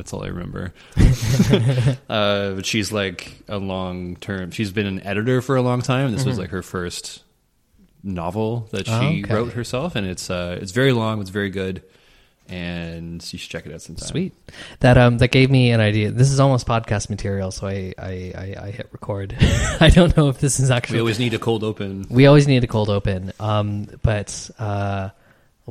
That's all I remember. uh, but she's like a long term. She's been an editor for a long time. This was like her first novel that she Mm-hmm. Okay. wrote herself, and it's uh, it's very long. It's very good, and you should check it out sometime. Sweet. That um that gave me an idea. This is almost podcast material, so I I, I, I hit record. I don't know if this is actually. We always need a cold open. we always need a cold open. Um, but uh,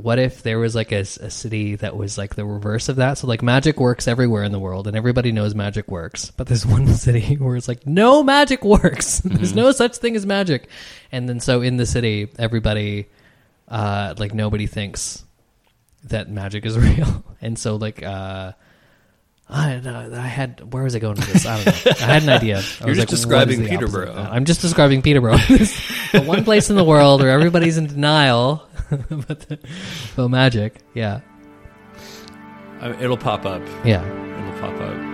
what if there was like a city that was like the reverse of that? So like magic works everywhere in the world, and everybody knows magic works. But there's one city where it's like no magic works. there's no such thing as magic. And then so in the city, everybody uh, like nobody thinks that magic is real, and so like. Uh, I don't know. I had where was I going with this? I don't know. I had an idea. I You're was just like, describing Peterborough. I'm just describing Peterborough. the one place in the world where everybody's in denial about, the, about magic. Yeah, Uh, it'll pop up. yeah. It'll pop up.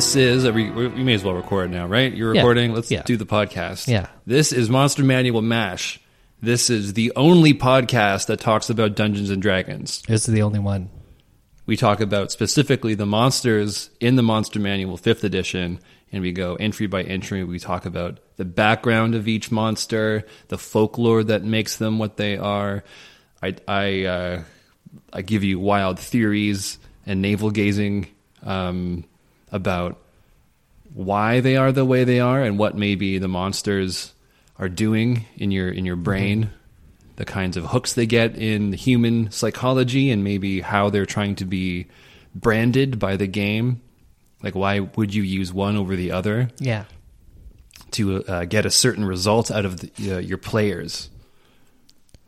This is a re- we may as well record now, right? You're Yeah. recording. Let's Yeah. do the podcast. Yeah. This is Monster Manual Mash. This is the only podcast that talks about Dungeons and Dragons. This is the only one. We talk about specifically the monsters in the Monster Manual 5th edition, and we go entry by entry. We talk about the background of each monster, the folklore that makes them what they are. I, I, uh, I give you wild theories and navel gazing um, about why they are the way they are and what maybe the monsters are doing in your in your brain the kinds of hooks they get in human psychology and maybe how they're trying to be branded by the game. Like why would you use one over the other? Yeah. to uh, get a certain result out of the, uh, your players.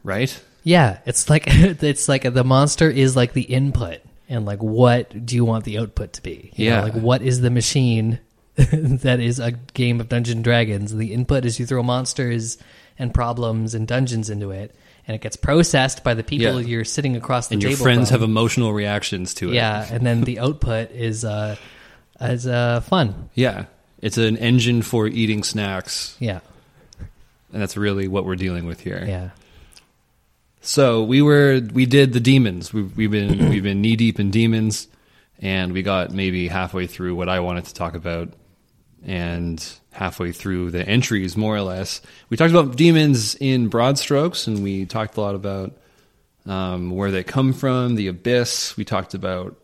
Right? Yeah, it's like it's like the monster is like the input, and like what do you want the output to be? You know, Yeah. like what is the machine that is a game of Dungeons and Dragons? The input is you throw monsters and problems and dungeons into it, and it gets processed by the people Yeah. you're sitting across the table. and your friends from. have emotional reactions to it yeah, and then the output is uh, is uh, fun. yeah it's an engine for eating snacks Yeah, and that's really what we're dealing with here yeah, So we were we did the demons. We've, we've been we've been knee deep in demons, and we got maybe halfway through what I wanted to talk about, and halfway through the entries, more or less. We talked about demons in broad strokes, and we talked a lot about um, where they come from, the abyss. We talked about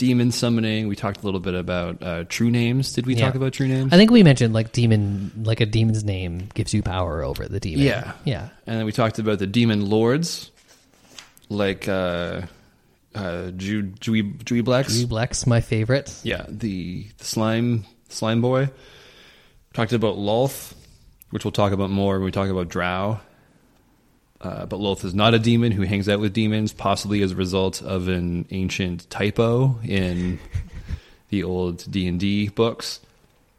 demon summoning. We talked a little bit about uh, true names. Did we Yeah. talk about true names? I think we mentioned like demon, like a demon's name gives you power over the demon. Yeah. yeah, And then we talked about the demon lords, like uh, uh, Jew, Jewy, Juiblex. Blex, my favorite. Yeah, the, the slime slime boy. Talked about Lolth, which we'll talk about more when we talk about Drow. Uh, but Lolth is not a demon who hangs out with demons, possibly as a result of an ancient typo in the old D and D books.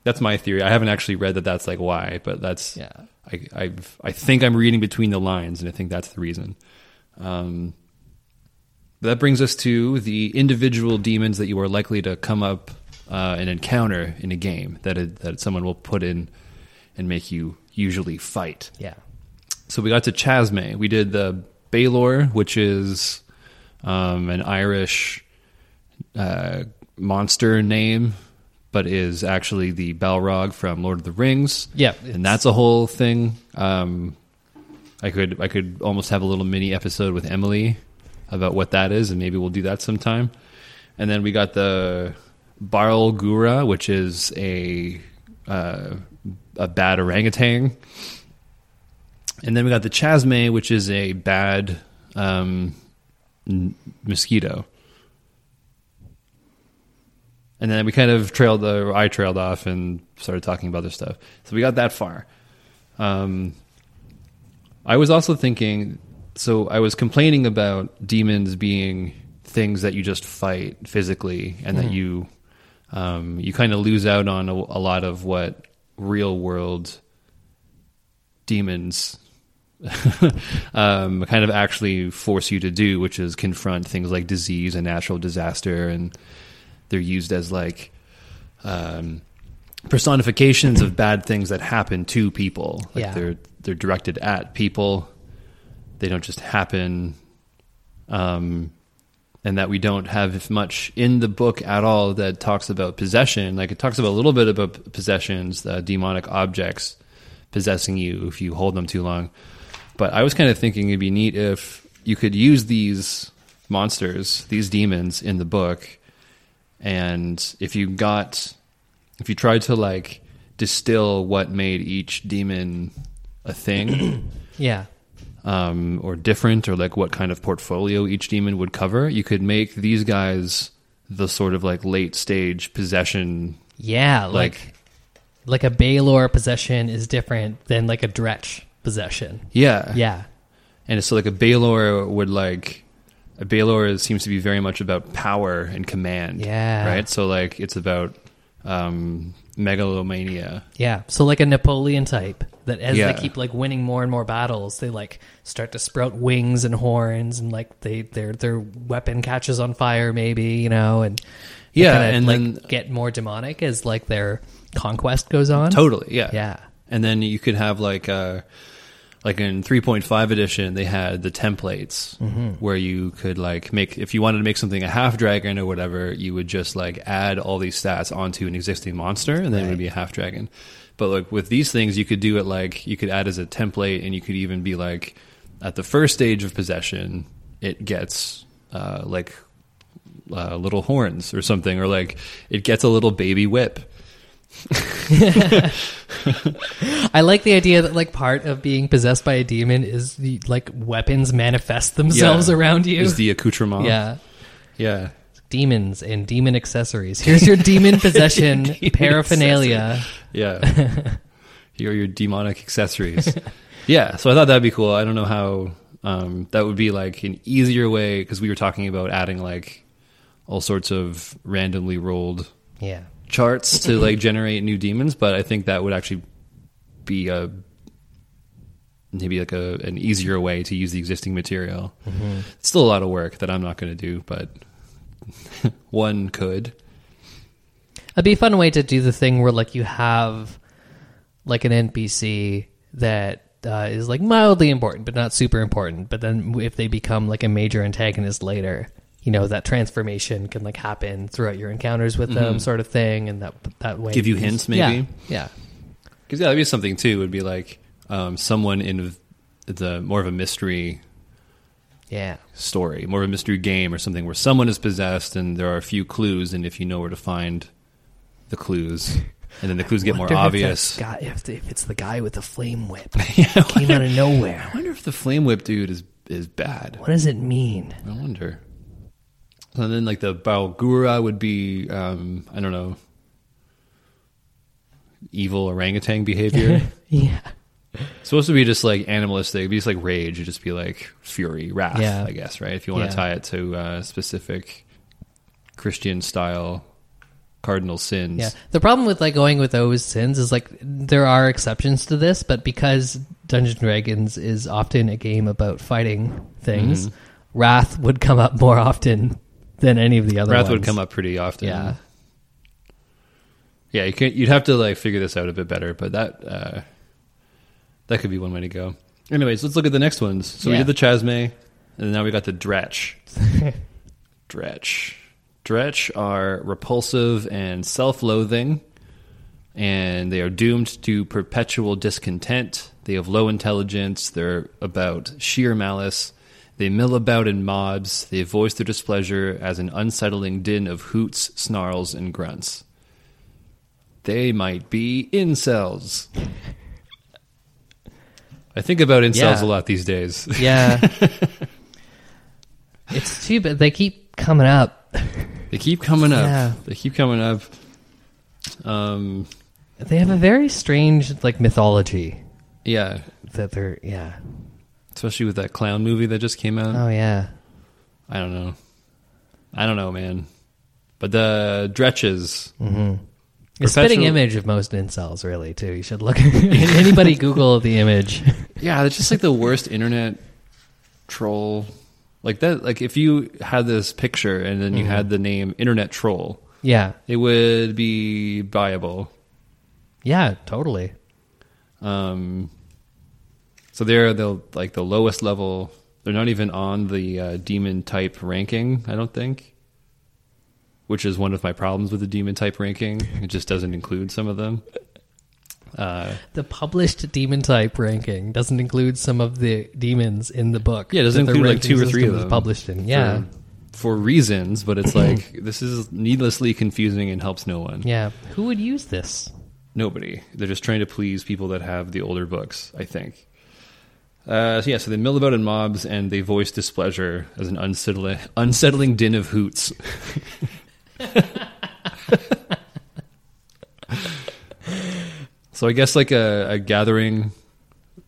That's my theory. I haven't actually read that. That's like why, but that's Yeah. I I've, I think I'm reading between the lines, and I think that's the reason. Um, that brings us to the individual demons that you are likely to come up uh, and encounter in a game that it, that someone will put in and make you usually fight. Yeah. So we got to Chasme. We did the Balor, which is um, an Irish uh, monster name, but is actually the Balrog from Lord of the Rings. Yeah, and that's a whole thing. Um, I could I could almost have a little mini episode with Emily about what that is, and maybe we'll do that sometime. And then we got the Barlgura, which is a uh, a bad orangutan. And then we got the Chasme, which is a bad um, n- mosquito. and then we kind of trailed, uh, I trailed off and started talking about other stuff. So we got that far. Um, I was also thinking, so I was complaining about demons being things that you just fight physically, and that you um, you kind of lose out on a, a lot of what real world demons um, kind of actually force you to do, which is confront things like disease and natural disaster, and they're used as like um, personifications of bad things that happen to people. Like Yeah. they're they're directed at people. They don't just happen. Um, and that we don't have much in the book at all that talks about possession. Like it talks about a little bit about possessions, uh, demonic objects possessing you if you hold them too long. But I was kind of thinking it'd be neat if you could use these monsters, these demons in the book, and if you got, if you tried to like distill what made each demon a thing, Yeah. um, or different, or like what kind of portfolio each demon would cover, you could make these guys the sort of like late stage possession. Yeah, Like- like like a Balor possession is different than like a Dretch possession. Yeah, Yeah. And so like a Balor would like a Balor seems to be very much about power and command. Yeah. Right. So like it's about um, megalomania. Yeah. So like a Napoleon type that as Yeah. they keep like winning more and more battles, they like start to sprout wings and horns and like they their their weapon catches on fire maybe, you know, and Yeah, kinda, and like then- get more demonic as like their conquest goes on. Totally. Yeah. Yeah. And then you could have like uh like in 3.5 edition they had the templates Mm-hmm. where you could like make if you wanted to make something a half dragon or whatever you would just like add all these stats onto an existing monster and then it would be a half dragon. But like with these things you could do it like you could add as a template and you could even be like at the first stage of possession it gets uh like uh, little horns or something or like it gets a little baby whip I like the idea that like part of being possessed by a demon is the like weapons manifest themselves Yeah. around you. is the accoutrement yeah. yeah Demons and demon accessories. Here's your demon possession paraphernalia. Yeah. Here are your demonic accessories. yeah. So I thought that'd be cool. I don't know how um, that would be like an easier way because we were talking about adding like all sorts of randomly rolled Yeah. Charts to like generate new demons, but I think that would actually be a maybe like a an easier way to use the existing material. It's still a lot of work that I'm not going to do, but one could. It'd be a fun way to do the thing where like you have like an NPC that uh, is like mildly important but not super important. But then if they become like a major antagonist later, you know that transformation can like happen throughout your encounters with them, sort of thing, and that that way Give you hints, maybe? Yeah, Because yeah, that'd be something too. Would be like um, someone in the more of a mystery yeah, story, more of a mystery game or something where someone is possessed and there are a few clues, and if you know where to find the clues, and then the clues get more Wonder if obvious. Guy, if, if it's the guy with the flame whip yeah, I came wonder, out of nowhere, I wonder if the flame whip dude is is bad. what does it mean? I wonder. And then like the Barlgura would be um, I don't know evil orangutan behavior. yeah, It's supposed to be just like animalistic, it'd be just like rage, it'd just be like fury, wrath, Yeah. I guess, right? If you want Yeah. to tie it to uh, specific Christian style cardinal sins. Yeah. The problem with like going with those sins is like there are exceptions to this, but because Dungeons and Dragons is often a game about fighting things, Mm-hmm. wrath would come up more often than any of the other Wrath would come up pretty often. Yeah. Yeah, you can you'd have to like figure this out a bit better, but that uh that could be one way to go. Anyways, let's look at the next ones. So we did the Chasme, and now we got the Dretch. Dretch. Dretch are repulsive and self-loathing, and they are doomed to perpetual discontent. They have low intelligence. They're about sheer malice. They mill about in mobs. They voice their displeasure as an unsettling din of hoots, snarls, and grunts. They might be incels. I think about incels Yeah. a lot these days. Yeah. it's too bad they keep coming up. They keep coming up. Yeah. They keep coming up. Um, They have a very strange like mythology yeah, that they're yeah. Especially with that clown movie that just came out. Oh yeah. I don't know. I don't know, man. But the Dretches, A spitting image of most incels, really, too. You should look. anybody Google the image. yeah, it's just like the worst internet troll. Like that, like if you had this picture and then you had the name Internet Troll, yeah, it would be viable. yeah, totally. Um, so they're the like the lowest level. They're not even on the uh, demon type ranking. I don't think, which is one of my problems with the demon type ranking. It just doesn't include some of them. Uh, The published demon type ranking doesn't include some of the demons in the book. Yeah, it doesn't include, like, two or three of them. published in. Yeah, for, for reasons, but it's like this is needlessly confusing and helps no one. yeah. Who would use this? Nobody. They're just trying to please people that have the older books. I think. Uh, so yeah, so they mill about in mobs and they voice displeasure as an unsettling, unsettling din of hoots. so I guess like a, a gathering,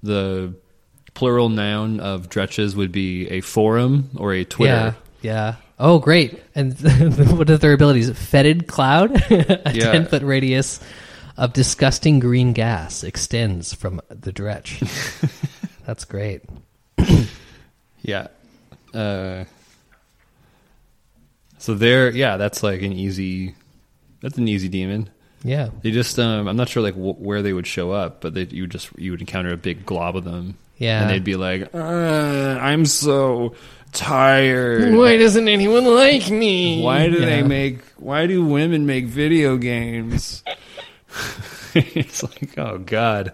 the plural noun of dretches would be a forum or a Twitter. Yeah, yeah. Oh, great! And what are their abilities? Fetid cloud, a Yeah. ten foot radius of disgusting green gas extends from the dretch. That's great. Yeah. Uh, so there, yeah, that's like an easy. That's an easy demon. Yeah, They just, um, I'm not sure like wh- where they would show up, but they, you would just you would encounter a big glob of them, yeah. and they'd be like, uh, "I'm so tired. Why doesn't anyone like me? Why do they make? Why do women make video games?" it's like, oh god.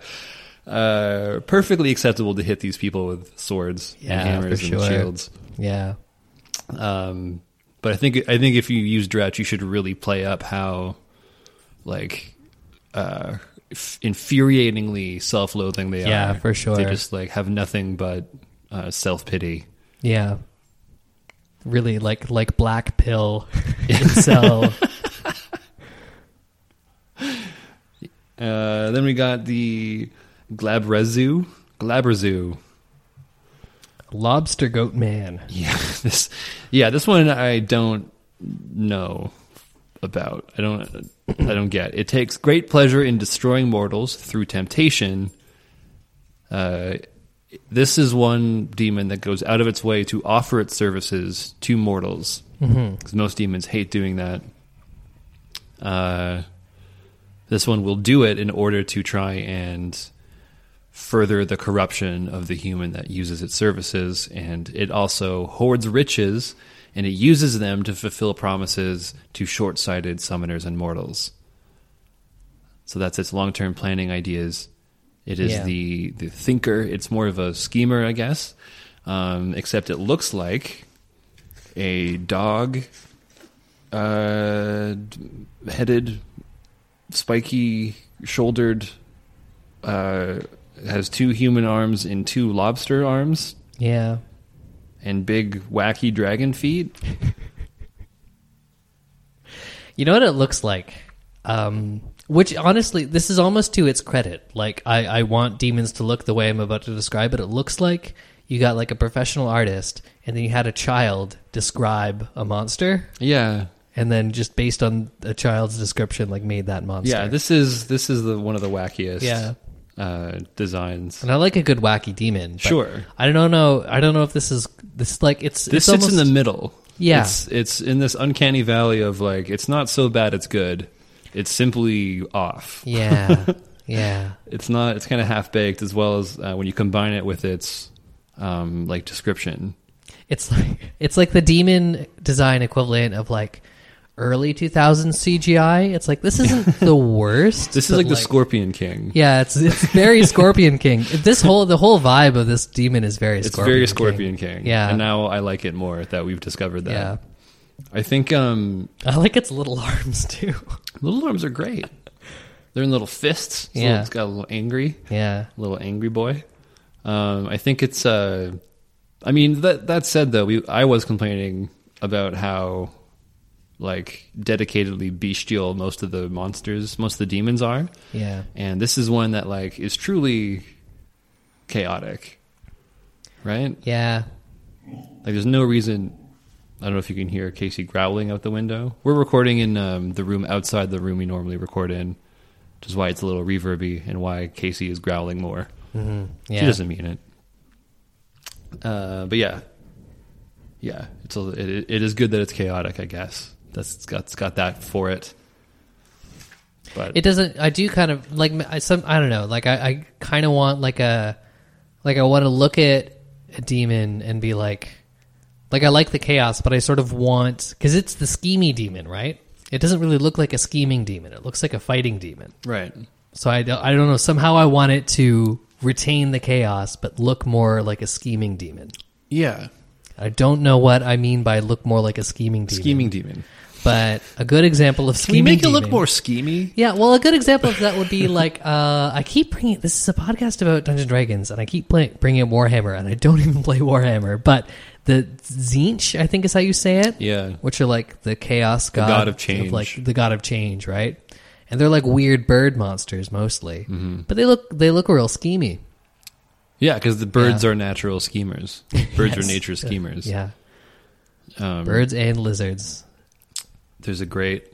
Uh, perfectly acceptable to hit these people with swords Yeah, and hammers for and shields. Yeah, Um, but I think I think if you use Dretch, you should really play up how, like, uh, f- infuriatingly self-loathing they Yeah, are. for sure. They just like have nothing but uh, self-pity. yeah. Really, like like black pill itself. Uh, then we got the Glabrezu, Glabrezu. lobster goat man. Yeah, this, yeah, this one I don't know about. I don't, I don't get. It takes great pleasure in destroying mortals through temptation. Uh, this is one demon that goes out of its way to offer its services to mortals, because most demons hate doing that. Uh, this one will do it in order to try and further the corruption of the human that uses its services, and it also hoards riches and it uses them to fulfill promises to short sighted summoners and mortals. So that's its long term planning ideas. It is Yeah. the, the thinker, it's more of a schemer, I guess, um, except it looks like a dog uh, headed, spiky shouldered uh, has two human arms and two lobster arms Yeah, and big wacky dragon feet. You know what it looks like? Um, which honestly, this is almost to its credit. Like, I, I want demons to look the way I'm about to describe it. It looks like you got like a professional artist, and then you had a child describe a monster, Yeah, and then just based on a child's description, like made that monster. yeah. This is this is the one of the wackiest Yeah. Uh, designs. and I like a good wacky demon. but Sure. I don't know. I don't know if this is this is like it's This it's sits in the middle. Yeah. it's, it's in this uncanny valley of like it's not so bad it's good. It's simply off. yeah yeah It's not. It's kind of half baked as well as uh, when you combine it with its um, like description. It's like it's like the demon design equivalent of like early 2000s CGI. It's like this isn't the worst. This is but, like the Scorpion King. Yeah, it's it's very Scorpion King. This whole the whole vibe of this demon is very It's Scorpion very. Scorpion King. Yeah. and now I like it more that we've discovered that. Yeah, I think um, I like its little arms too. little arms are great. They're in little fists. It's a Yeah. little- it's got a little angry, Yeah, little angry boy. Um, I think it's. Uh, I mean that that said though, we I was complaining about how like dedicatedly bestial most of the monsters, most of the demons are. Yeah. And this is one that like is truly chaotic. Right? Yeah. Like there's no reason I don't know if you can hear Casey growling out the window. We're recording in um, the room outside the room we normally record in, which is why it's a little reverby and why Casey is growling more. hmm She doesn't mean it. Uh, but yeah, yeah, it's a, it, it is good that it's chaotic. I guess that's it's got it's got that for it. But It doesn't. I do kind of like I some. I don't know. Like I, I kind of want like a, like I want to look at a demon and be like, like I like the chaos, but I sort of want because it's the schemy demon, right? It doesn't really look like a scheming demon. It looks like a fighting demon. right, So I, don't- I don't know. Somehow I want it to retain the chaos, but look more like a scheming demon. yeah, I don't know what I mean by look more like a scheming demon. scheming demon. but a good example of Can scheming. we make it look demon- more schemy? Yeah, well, a good example of that would be like uh, I keep bringing. This is a podcast about Dungeons and Dragons, and I keep play, bringing Warhammer, and I don't even play Warhammer. But the Tzeentch, I think is how you say it. Yeah, which are like the chaos god, god of change. like the god of change, right? And they're like weird bird monsters mostly, Mm-hmm. but they look they look real schemy. Yeah, because the birds Yeah. are natural schemers. Birds Yes. are nature schemers. Yeah, um, birds and lizards. there's a great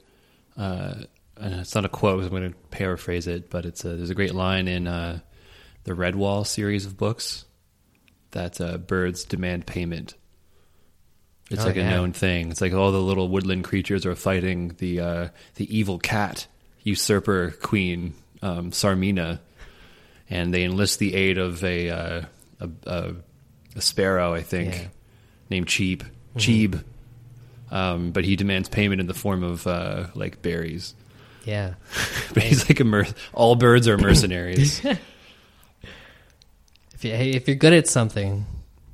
uh, and it's not a quote i'm going to paraphrase it but it's a, there's a great line in uh, the redwall series of books that uh, birds demand payment it's Oh, like yeah. a known thing it's like all the little woodland creatures are fighting the uh, the evil cat usurper queen um, Tsarmina and they enlist the aid of a uh, a, a, a sparrow i think Yeah. named cheap cheeb um, but he demands payment in the form of uh, like berries. Yeah, But he's like a mer- all birds are mercenaries. if you hey, if you're good at something,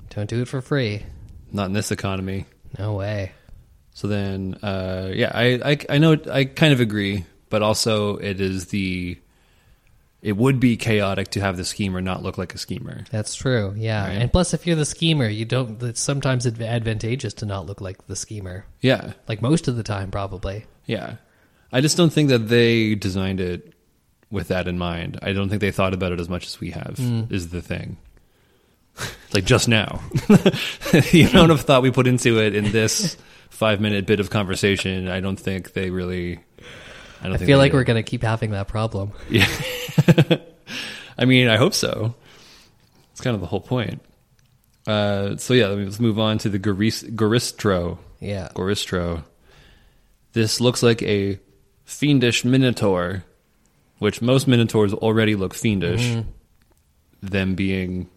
don't do it for free. Not in this economy. No way. So then, uh, yeah, I, I I know I kind of agree, but also it is the it would be chaotic to have the schemer not look like a schemer. That's true. Yeah, Right. and plus, if you're the schemer, you don't. It's sometimes adv- advantageous to not look like the schemer. Yeah, Like most of the time, probably. yeah. I just don't think that they designed it with that in mind. I don't think they thought about it as much as we have. Mm. Is the thing. like just now, the amount of thought we put into it in this five minute bit of conversation, I don't think they really. I don't I feel like we're gonna keep having that problem. Yeah. I mean, I hope so. It's kind of the whole point. Uh, so yeah, let me- let's move on to the Goris- Goristro. Yeah. Goristro. This looks like a fiendish minotaur, which most minotaurs already look fiendish. Mm-hmm. Them being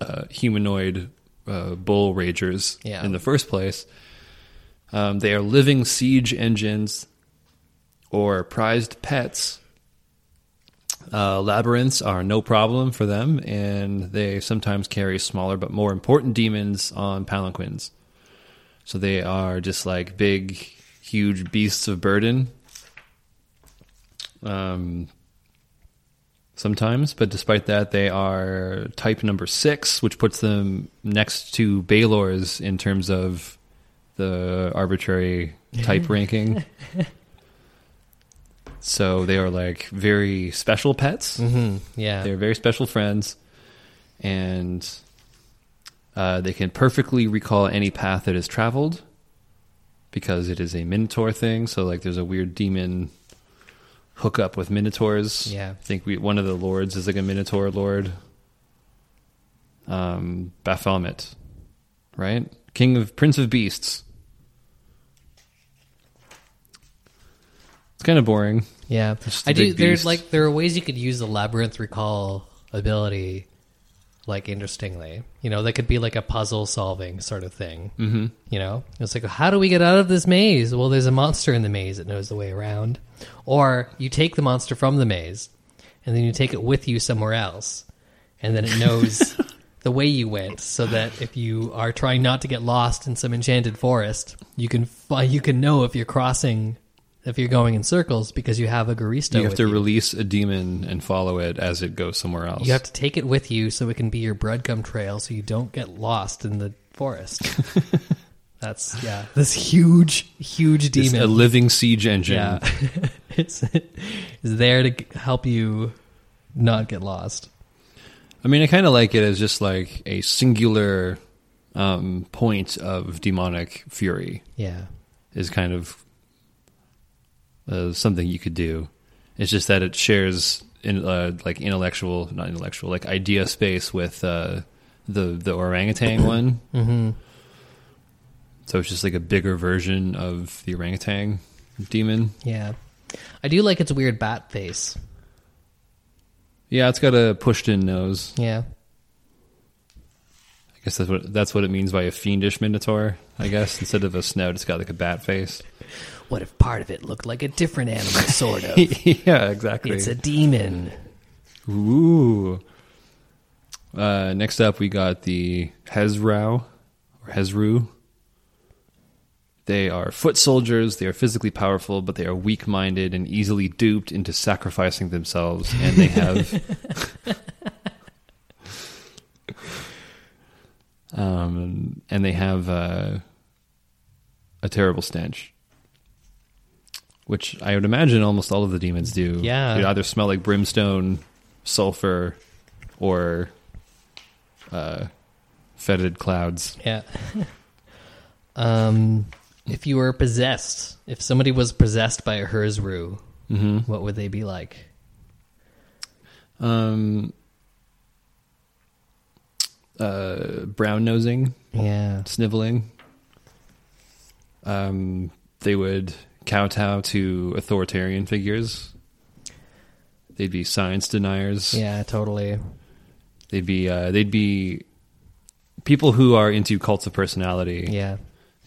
uh, humanoid uh, bull ragers Yeah. in the first place. Um, they are living siege engines or prized pets. Uh, labyrinths are no problem for them, and they sometimes carry smaller but more important demons on palanquins. So they are just like big, huge beasts of burden. Um, sometimes, but despite that, they are type number six, which puts them next to Balor's in terms of the arbitrary type ranking. So they are like very special pets. hmm Yeah. They're very special friends, and uh, they can perfectly recall any path that is traveled because it is a Minotaur thing. So, like, there's a weird demon hookup with Minotaurs. Yeah. I think we, one of the lords is like a Minotaur lord. Um, Baphomet, right? King of Prince of Beasts. It's kind of boring. Yeah, I do. There's like there are ways you could use the labyrinth recall ability, like interestingly. You know, that could be like a puzzle solving sort of thing. Mm-hmm. You know, it's like how do we get out of this maze? Well, there's a monster in the maze that knows the way around, or you take the monster from the maze, and then you take it with you somewhere else, and then it knows. The way you went, so that if you are trying not to get lost in some enchanted forest, you can fi- you can know if you're crossing, if you're going in circles because you have a Garisto. you have to release a demon and follow it as it goes somewhere else. You have to take it with you so it can be your breadcrumb trail so you don't get lost in the forest. That's yeah, this huge, huge It's demon. a living siege engine. yeah, it's it's there to help you not get lost. I mean, I kind of like it as just like a singular um, point of demonic fury Yeah, is kind of uh, something you could do. It's just that it shares in uh, like intellectual, not intellectual, like idea space with uh, the the orangutan one. hmm So it's just like a bigger version of the orangutan demon. yeah. I do like its weird bat face. Yeah, it's got a pushed in nose. Yeah, I guess that's what that's what it means by a fiendish minotaur. I guess instead of a snout, it's got like a bat face. What if part of it looked like a different animal, sort of? yeah, exactly. it's a demon. Ooh. Uh, next up, we got the Hezrau or Hezru. They are foot soldiers. They are physically powerful, but they are weak-minded and easily duped into sacrificing themselves. And they have, um, and they have uh, a terrible stench, which I would imagine almost all of the demons do. Yeah. they either smell like brimstone, sulfur, or uh, fetid clouds. Yeah. um, if you were possessed, if somebody was possessed by a Herzru, Mm-hmm. what would they be like? Um, uh, brown nosing, Yeah. sniveling. Um, they would kowtow to authoritarian figures. They'd be science deniers. Yeah, totally. They'd be uh, they'd be people who are into cults of personality Yeah.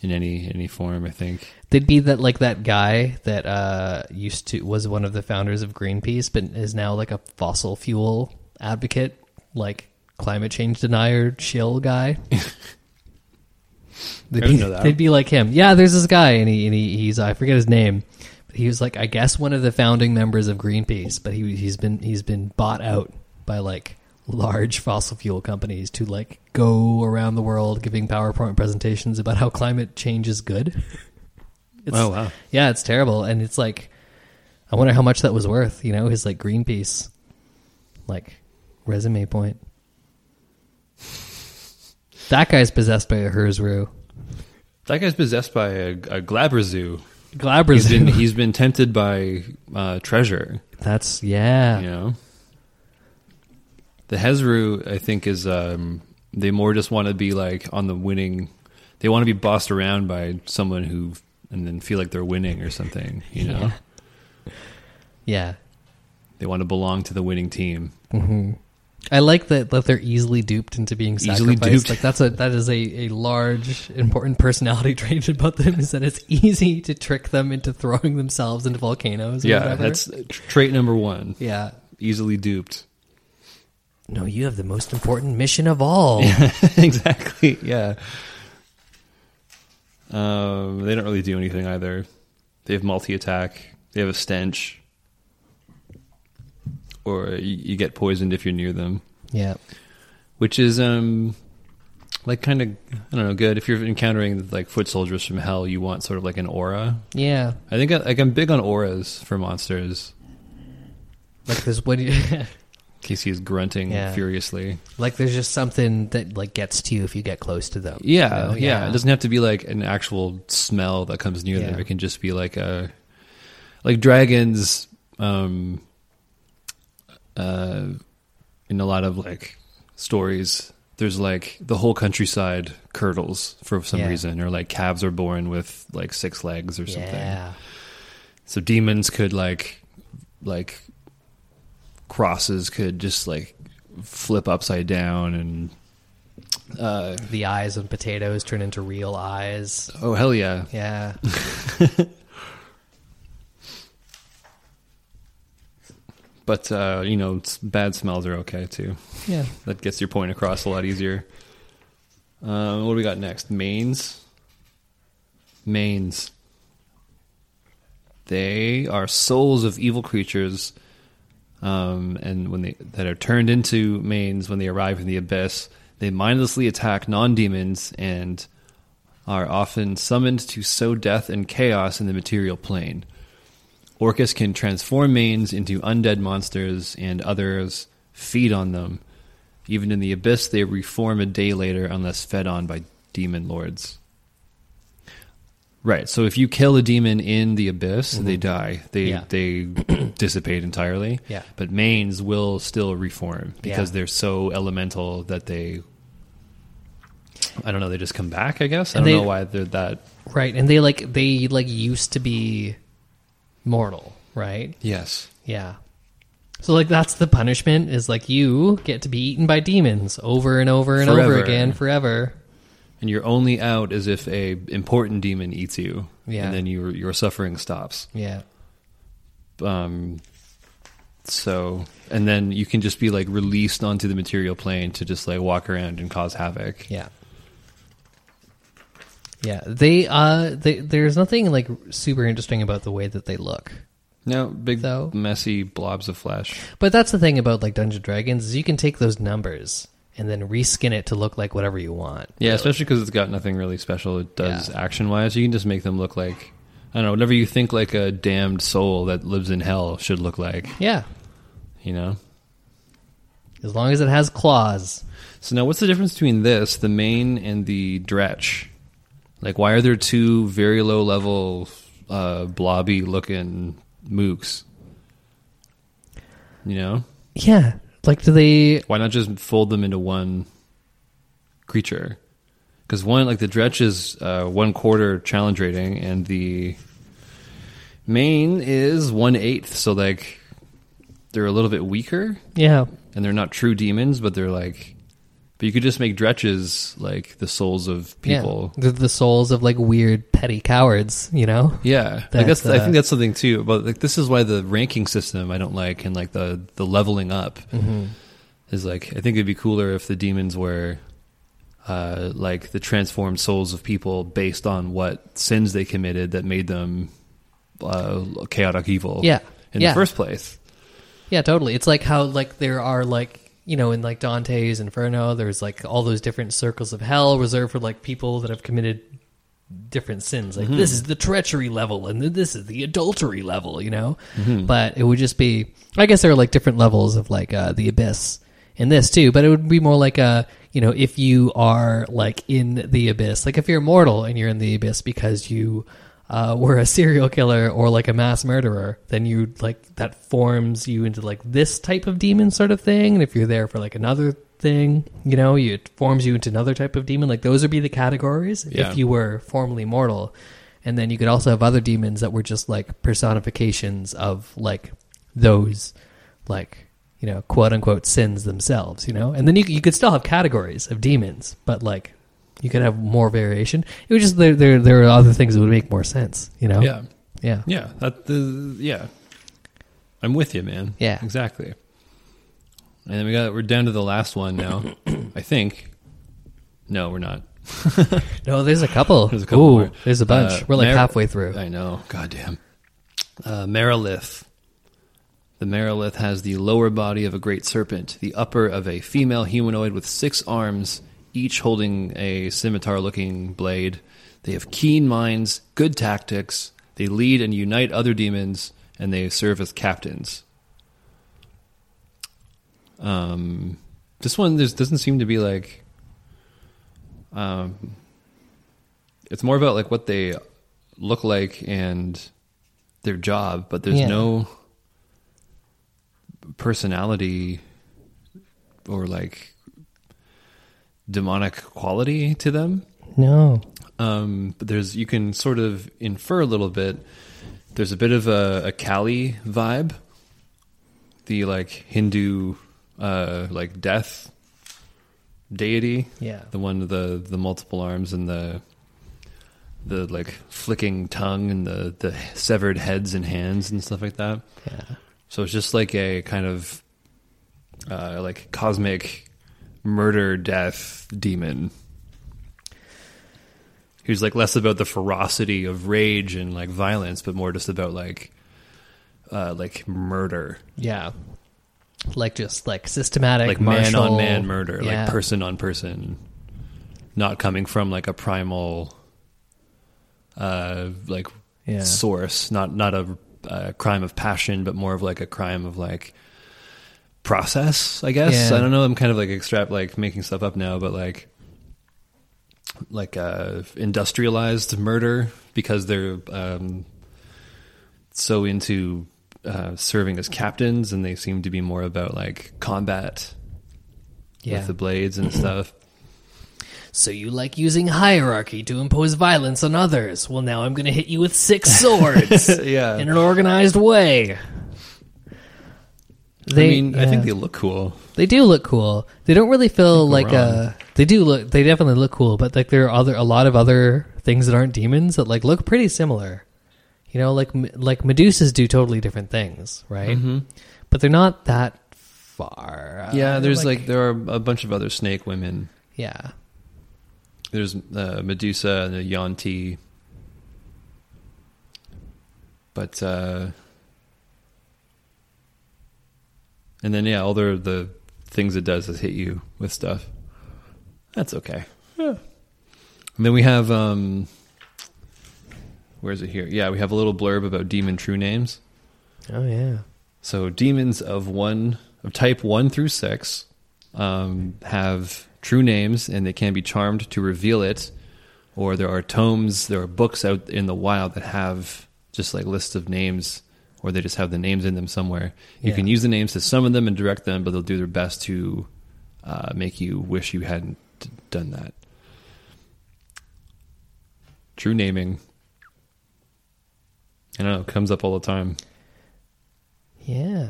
in any any form. I think. They'd be that like that guy that uh used to was one of the founders of Greenpeace but is now like a fossil fuel advocate, like climate change denier chill guy. They'd I didn't be, know that. They'd be like him. Yeah, there's this guy and he and he, he's I forget his name. But he was like I guess one of the founding members of Greenpeace, but he he's been he's been bought out by like large fossil fuel companies to like go around the world giving PowerPoint presentations about how climate change is good. It's, oh wow! yeah, it's terrible, and it's like, I wonder how much that was worth. You know, his like Greenpeace, like resume point. That guy's possessed by a Herzru. That guy's possessed by a, a Glabrezu. He's Glabrezu. been he's been tempted by uh, treasure. That's yeah. You know, the Hezru I think is um, they more just want to be like on the winning. They want to be bossed around by someone who and then feel like they're winning or something. You know, Yeah. they want to belong to the winning team. hmm I like that that they're easily duped into being Easily sacrificed. duped. Like that's a that is a, a large important personality trait about them is that it's easy to trick them into throwing themselves into volcanoes. Or Yeah, whatever. that's trait number one. yeah. Easily duped. No, you have the most important mission of all. exactly. Yeah. Um, they don't really do anything either. They have multi attack. They have a stench, or you, you get poisoned if you're near them, yeah. which is um, like kind of I don't know good. If you're encountering like foot soldiers from hell, you want sort of like an aura. Yeah. I think I, like I'm big on auras for monsters. Like there's what do you Casey is grunting Yeah. furiously. like there's just something that like gets to you if you get close to them. Yeah, You know? yeah, It doesn't have to be like an actual smell that comes near them. It can just be like a like dragons. Um, uh, in a lot of like stories, there's like the whole countryside curdles for some Yeah. reason, or like calves are born with like six legs or something. Yeah. So demons could like like crosses could just like flip upside down and uh The eyes of potatoes turn into real eyes. oh hell yeah Yeah. but uh you know bad smells are okay too. Yeah. that gets your point across a lot easier. Um what do we got next? Manes? Manes. They are souls of evil creatures um and when they that are turned into manes when they arrive in the abyss they mindlessly attack non-demons and are often summoned to sow death and chaos in the material plane. Orcus can transform manes into undead monsters, and others feed on them. Even in the abyss, they reform a day later unless fed on by demon lords. Right. So if you kill a demon in the abyss, mm-hmm. they die. They Yeah. they dissipate entirely. Yeah. But manes will still reform because Yeah. they're so elemental that they I don't know, they just come back, I guess. I And don't they- know why they're that Right, and they like they like used to be mortal, right? Yes. Yeah. So like that's the punishment is like you get to be eaten by demons over and over and over again forever. And you're only out as if a important demon eats you. Yeah. And then your your suffering stops. Yeah. um so and then you can just be like released onto the material plane to just like walk around and cause havoc Yeah. Yeah, they uh they, there's nothing like super interesting about the way that they look. no big though, messy blobs of flesh But that's the thing about like Dungeon Dragons is you can take those numbers and then reskin it to look like whatever you want. yeah especially because it's got nothing really special it does Yeah. action wise you can just make them look like i don't know whatever you think like a damned soul that lives in hell should look like Yeah. you know As long as it has claws. so now what's the difference between this the main and the dretch like why are there two very low level uh blobby looking mooks you know Yeah. Like do they Why not just fold them into one creature? Because one, like the Dretch is uh, one quarter challenge rating, and the main is one eighth. So like they're a little bit weaker, Yeah. and they're not true demons, but they're like. But you could just make Dretches like the souls of people. Yeah. They're the souls of like weird petty cowards, you know? Yeah, That, I guess I uh, think that's something too. But like this is why the ranking system I don't like, and like the the leveling up Mm-hmm. is like I think it'd be cooler if the demons were uh, like the transformed souls of people based on what sins they committed that made them uh, chaotic evil. Yeah. in Yeah. the first place. Yeah, totally. It's like how like there are like you know in like Dante's Inferno, there's like all those different circles of hell reserved for like people that have committed different sins. Like this is the treachery level, and this is the adultery level. You know, but it would just be. I guess there are like different levels of like uh, the abyss in this too, but it would be more like a you know if you are like in the abyss, like if you're mortal and you're in the abyss because you uh, were a serial killer or like a mass murderer, then you like that forms you into like this type of demon sort of thing. And if you're there for like another thing, you know, you, it forms you into another type of demon. Like those would be the categories Yeah. if you were formerly mortal. And then you could also have other demons that were just like personifications of like those like you know quote unquote sins themselves you know and then you, you could still have categories of demons but like you could have more variation it was just there there, there are other things that would make more sense you know Yeah, yeah yeah, that the yeah. I'm with you, man. Yeah. exactly. And then we got we're down to the last one now. I think. No, we're not. no there's a couple There's a couple Ooh, more. there's a bunch Uh, we're like halfway through I know. Goddamn. Uh, Marilith. The Marilith has the lower body of a great serpent, the upper of a female humanoid with six arms, each holding a scimitar looking blade. They have keen minds, good tactics. They lead and unite other demons, and they serve as captains. Um, this one there's, doesn't seem to be like. Um, it's more about like what they look like and their job, but there's Yeah. no personality or like demonic quality to them. no Um, but there's you can sort of infer a little bit. There's a bit of a, a Kali vibe, the like Hindu uh, like death deity, yeah the one with the the multiple arms and the the like flicking tongue and the the severed heads and hands and stuff like that. yeah So it's just like a kind of uh, like cosmic murder death demon. Who's like less about the ferocity of rage and like violence, but more just about like uh, like murder, yeah like just like systematic like man on man murder, yeah. like person on person, not coming from like a primal uh, like Yeah. source, not not a, a crime of passion, but more of like a crime of like process. I guess Yeah. I don't know. I'm kind of like extract like making stuff up now, but like like uh, industrialized murder because they're um, so into uh, serving as captains, and they seem to be more about like combat Yeah. with the blades and stuff. So you like using hierarchy to impose violence on others? Well, now I'm going to hit you with six swords Yeah. in an organized way. They, I mean, I think they look cool. They do look cool. They don't really feel like wrong. uh they do look they definitely look cool, but like there are other a lot of other things that aren't demons that like look pretty similar. You know, like like Medusas do totally different things, right? But they're not that far. Yeah, there's like, there are a bunch of other snake women. yeah. There's uh, Medusa and the Yuan-ti. But uh and then yeah, all the the things it does is hit you with stuff. That's okay. Yeah. And then we have um where is it here? Yeah, we have a little blurb about demon true names. Oh yeah. So demons of one of type one through six um, have true names, and they can be charmed to reveal it. Or there are tomes, there are books out in the wild that have just like lists of names, or they just have the names in them somewhere. You Yeah. can use the names to summon them and direct them, but they'll do their best to uh, make you wish you hadn't done that. True naming. I don't know, it comes up all the time. Yeah.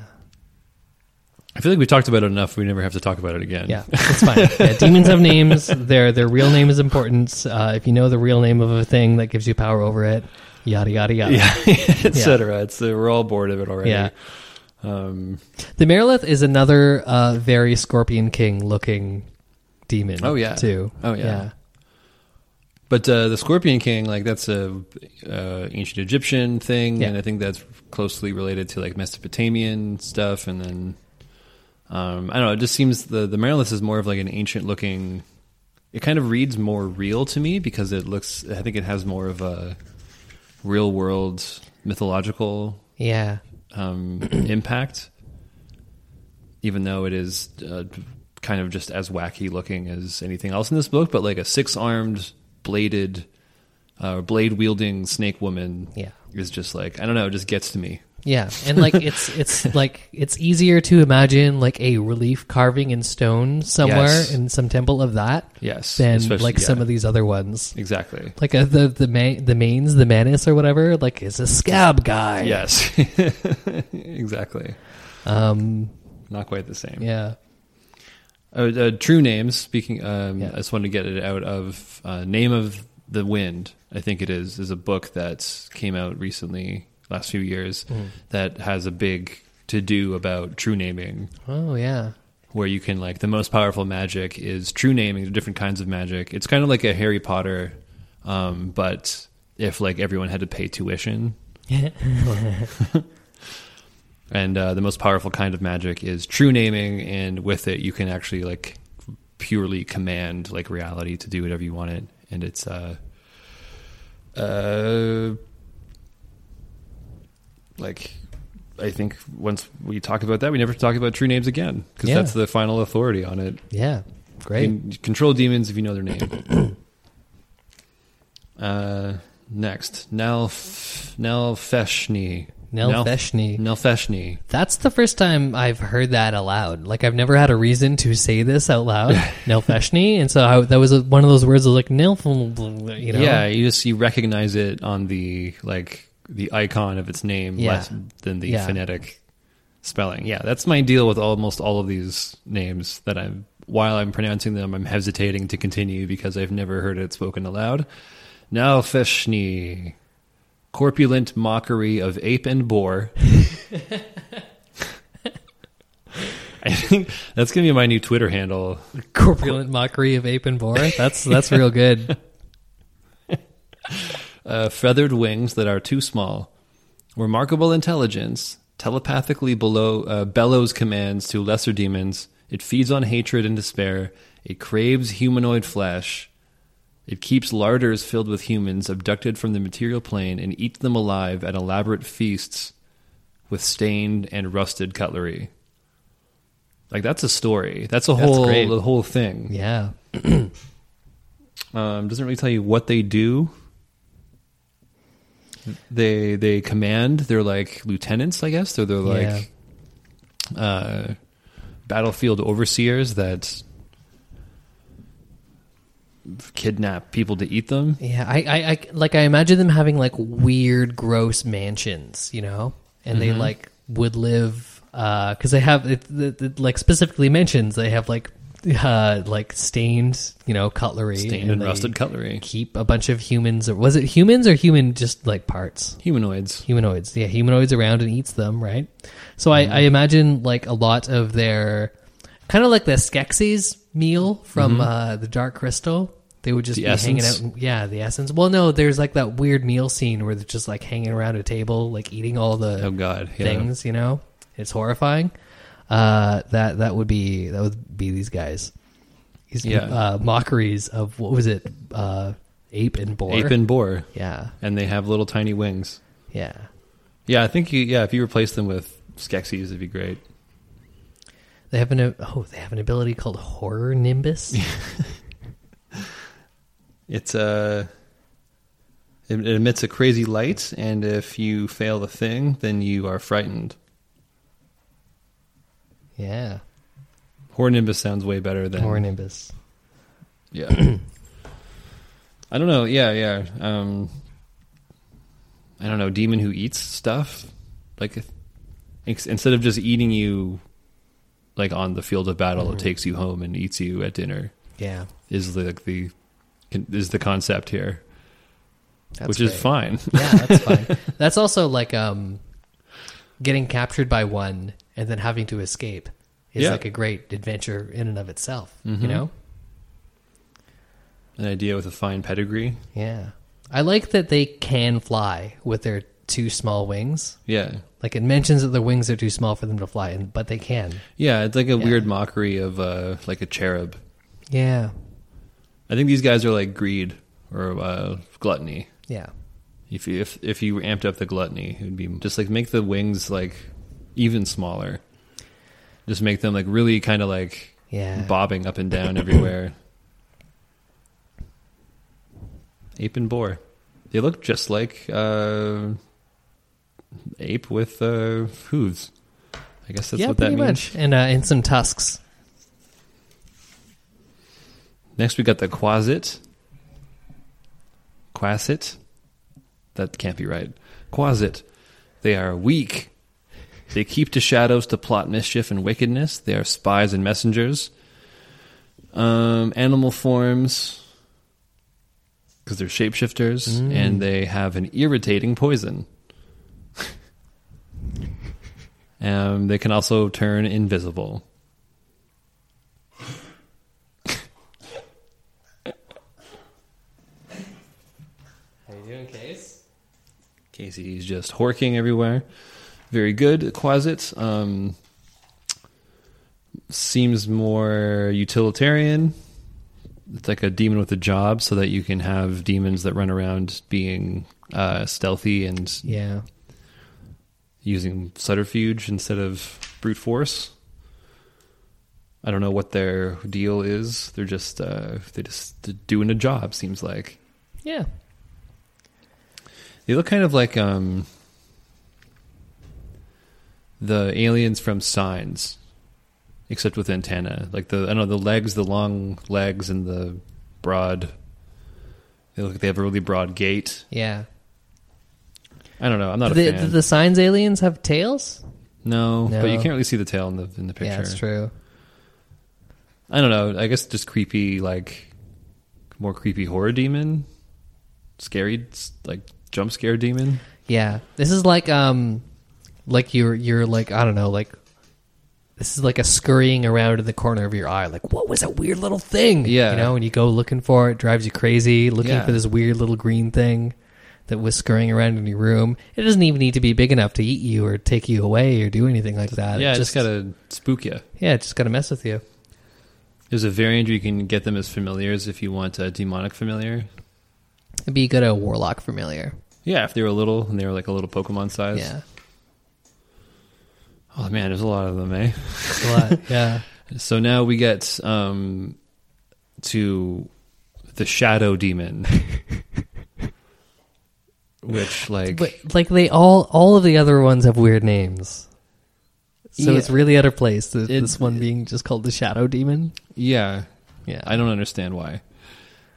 I feel like we talked about it enough. We never have to talk about it again. Yeah, it's fine. Yeah, demons have names. Their their real name is important. Uh, if you know the real name of a thing, that gives you power over it. Yada yada yada. yeah, etc. It's uh, we're all bored of it already. Yeah. Um, The Marilith is another uh, very Scorpion King looking demon. Oh, yeah. too. Oh, yeah. but uh, the Scorpion King, like that's a uh, ancient Egyptian thing, Yeah. and I think that's closely related to like Mesopotamian stuff. And then um, I don't know. It just seems the the Marilith is more of like an ancient looking. It kind of reads more real to me because it looks. I think it has more of a real world mythological yeah, um, impact, even though it is uh, kind of just as wacky looking as anything else in this book. But like a six armed, bladed, uh, blade wielding snake woman Yeah. is just like I don't know, it just gets to me. Yeah, and like it's it's like it's easier to imagine like a relief carving in stone somewhere Yes. in some temple of that Yes, than especially- like some of these other ones. Exactly. Like uh, the the ma- the manes, the manus or whatever, like is a scab guy. Yes, exactly. Um. Not quite the same. Yeah. Uh, uh, true names. Speaking, um, Yeah. I just wanted to get it out of uh, name of the wind. I think it is is a book that came out recently, last few years, Mm. that has a big to do about true naming, Oh yeah. where you can like the most powerful magic is true naming. Different kinds of magic. It's kind of like a Harry Potter, um, but if like everyone had to pay tuition. And uh, the most powerful kind of magic is true naming, and with it, you can actually like purely command like reality to do whatever you want it, and it's uh, uh, like I think once we talk about that, we never talk about true names again because Yeah. that's the final authority on it. Yeah. You Great. can control demons if you know their name. uh, next, Nelf Nalfeshnee. Nalfeshnee. Nalfeshnee. That's the first time I've heard that aloud. Like I've never had a reason to say this out loud. Nalfeshnee, and so I, that was one of those words that was like Nelf, you know. Yeah, you just you recognize it on the like the icon of its name Yeah. less than the Yeah. phonetic spelling. Yeah, that's my deal with almost all of these names that I'm while I'm pronouncing them, I'm hesitating to continue because I've never heard it spoken aloud. Now Feshni. Corpulent mockery of ape and boar. I think that's gonna be my new Twitter handle. Corpulent mockery of ape and boar. That's that's real good. uh, feathered wings that are too small, remarkable intelligence, telepathically below, uh, bellows commands to lesser demons. It feeds on hatred and despair. It craves humanoid flesh. It keeps larders filled with humans abducted from the material plane and eats them alive at elaborate feasts with stained and rusted cutlery. Like that's a story. That's a That's whole great. the whole thing. Yeah. Um, doesn't really tell you what they do. They they command. They're like lieutenants, I guess. Or they're like uh, battlefield overseers that kidnap people to eat them. Yeah, I, I, I like I imagine them having like weird, gross mansions, you know, and Mm-hmm. they like would live because they have it, it, it, like specifically mentions they have like uh like stained, you know, cutlery, Stained and they rusted cutlery. Keep a bunch of humans, or was it humans or human just like parts? Humanoids. humanoids yeah humanoids around and eats them right so I, I imagine like a lot of their kind of like the skeksis meal from uh, the dark crystal they would just The be hanging out and- yeah the essence well no there's like that weird meal scene where they're just like hanging around a table like eating all the Oh God. Yeah. things you know it's horrifying uh, that that would be that would be these guys these Yeah. uh, mockeries of what was it uh, ape and boar Ape and boar, yeah and they have little tiny wings. yeah Yeah, I think you. Yeah, if you replace them with Skeksis, it'd be great. They have an oh, they have an ability called Horror Nimbus. It's uh it, it emits a crazy light, and if you fail the thing, then you are frightened. Yeah, Horror Nimbus sounds way better than Horror Nimbus. Yeah. I don't know. Yeah, yeah. Um, I don't know. Demon who eats stuff, like instead of just eating you, like on the field of battle, Mm-hmm. it takes you home and eats you at dinner. Yeah, Is the like the is the concept here, that's which is fine. Yeah, that's fine. That's also like um, getting captured by one and then having to escape is Yeah. like a great adventure in and of itself. Mhm. You know? An idea with a fine pedigree. Yeah, I like that they can fly with their two small wings. Yeah, Like it mentions that their wings are too small for them to fly, and but they can. yeah. It's like a Yeah. weird mockery of uh, like a cherub. Yeah, I think these guys are like greed or uh, gluttony. yeah, If you, if if you amped up the gluttony, it would be just like make the wings like even smaller. Just make them like really kind of like yeah. bobbing up and down everywhere. Ape and boar, they look just like uh, ape with uh, hooves. I guess that's yeah, what that pretty means. much, and uh, and some tusks. Next, we got the quasit. Quasit. That can't be right. Quasit. They are weak. They keep to shadows to plot mischief and wickedness. They are spies and messengers. Um, animal forms, because they're shapeshifters, and they have an irritating poison. um, they can also turn invisible. How you doing, Case? Casey's just horking everywhere. Very good. Quasit um, seems more utilitarian. It's like a demon with a job, so that you can have demons that run around being uh, stealthy and Yeah. using subterfuge instead of brute force. I don't know what their deal is. They're just uh, they just doing a job. Seems like. Yeah. They look kind of like um the aliens from Signs, except with antenna. Like the I don't know the legs, the long legs, and the broad. They look like they have a really broad gait. Yeah. I don't know. I'm not Do a the, fan. do the signs aliens have tails? no, but you can't really see the tail in the in the picture. Yeah, that's true. I don't know. I guess just creepy, like more creepy horror demon, scary, like jump scare demon. Yeah. This is like um like you're you're like I don't know, like this is like a scurrying around in the corner of your eye, like what was that weird little thing? Yeah. You know, and you go looking for it, drives you crazy, looking Yeah. for this weird little green thing that was scurrying around in your room. It doesn't even need to be big enough to eat you or take you away or do anything like that. yeah, it just gotta spook you. Yeah, it just gotta mess with you. There's a variant where you can get them as familiars if you want a demonic familiar. It'd be good at warlock familiar. Yeah, if they were little and they were like a little Pokemon size. Yeah, Oh man, there's a lot of them, eh? A lot. yeah. So now we get um, to the Shadow Demon, which like But like they all, all of the other ones have weird names. So Yeah. it's really out of place. this one being just called the Shadow Demon. yeah, Yeah, I don't understand why.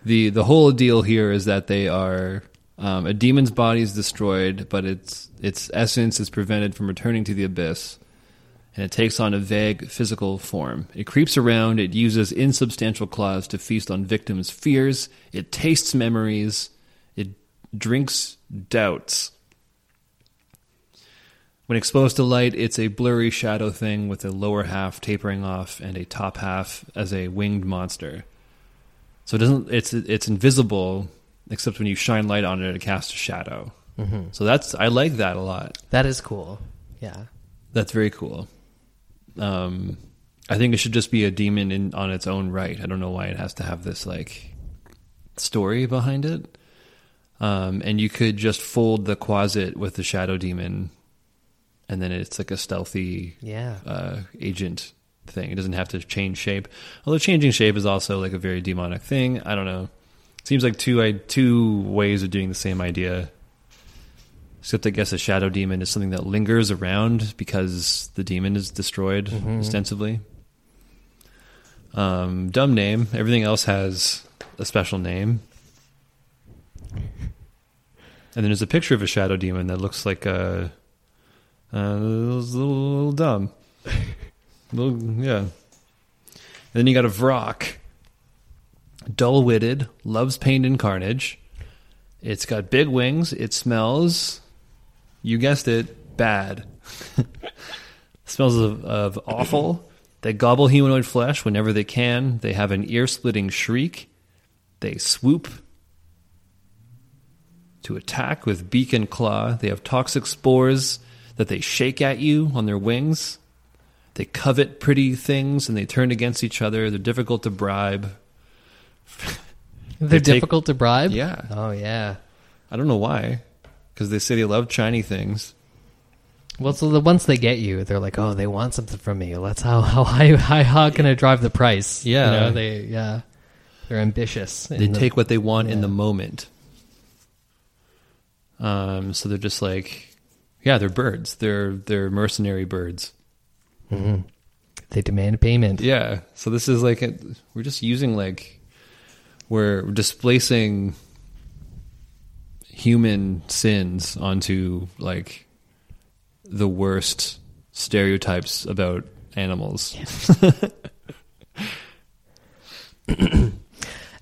the The whole deal here is that they are um, a demon's body is destroyed, but its its essence is prevented from returning to the abyss, and it takes on a vague physical form. It creeps around. It uses insubstantial claws to feast on victims' fears. It tastes memories. It drinks doubts. When exposed to light, it's a blurry shadow thing with a lower half tapering off and a top half as a winged monster. So it doesn't it's it's invisible except when you shine light on it it casts a shadow. hmm So that's I like that a lot. that is cool. Yeah, That's very cool. Um I think it should just be a demon in on its own right. I don't know why it has to have this like story behind it. Um and you could just fold the quasit with the shadow demon and then it's like a stealthy yeah. uh, agent thing. It doesn't have to change shape. Although changing shape is also like a very demonic thing. I don't know. Seems like two I, two ways of doing the same idea. Except I guess a shadow demon is something that lingers around because the demon is destroyed Mhm. ostensibly. Um, dumb name. Everything else has a special name. And then there's a picture of a shadow demon that looks like a, uh, a little, little dumb. little, yeah. And then you got a Vrock. Dull witted, loves pain and carnage. It's got big wings. It smells, you guessed it, bad. smells of, of awful. They gobble humanoid flesh whenever they can. They have an ear splitting shriek. They swoop to attack with beak and claw. They have toxic spores that they shake at you on their wings. They covet pretty things and they turn against each other. They're difficult to bribe. They're They take- difficult to bribe. Yeah. Oh yeah. I don't know why. Because they say they love shiny things. Well, so the once they get you, they're like, oh, they want something from me. Let's how how high how, how can I drive the price? Yeah. you know, they yeah, they're ambitious. They the- take what they want in the moment. Um, so they're just like, yeah, they're birds. They're they're mercenary birds. Mhm. They demand payment. Yeah. So this is like a, we're just using like we're displacing human sins onto like the worst stereotypes about animals.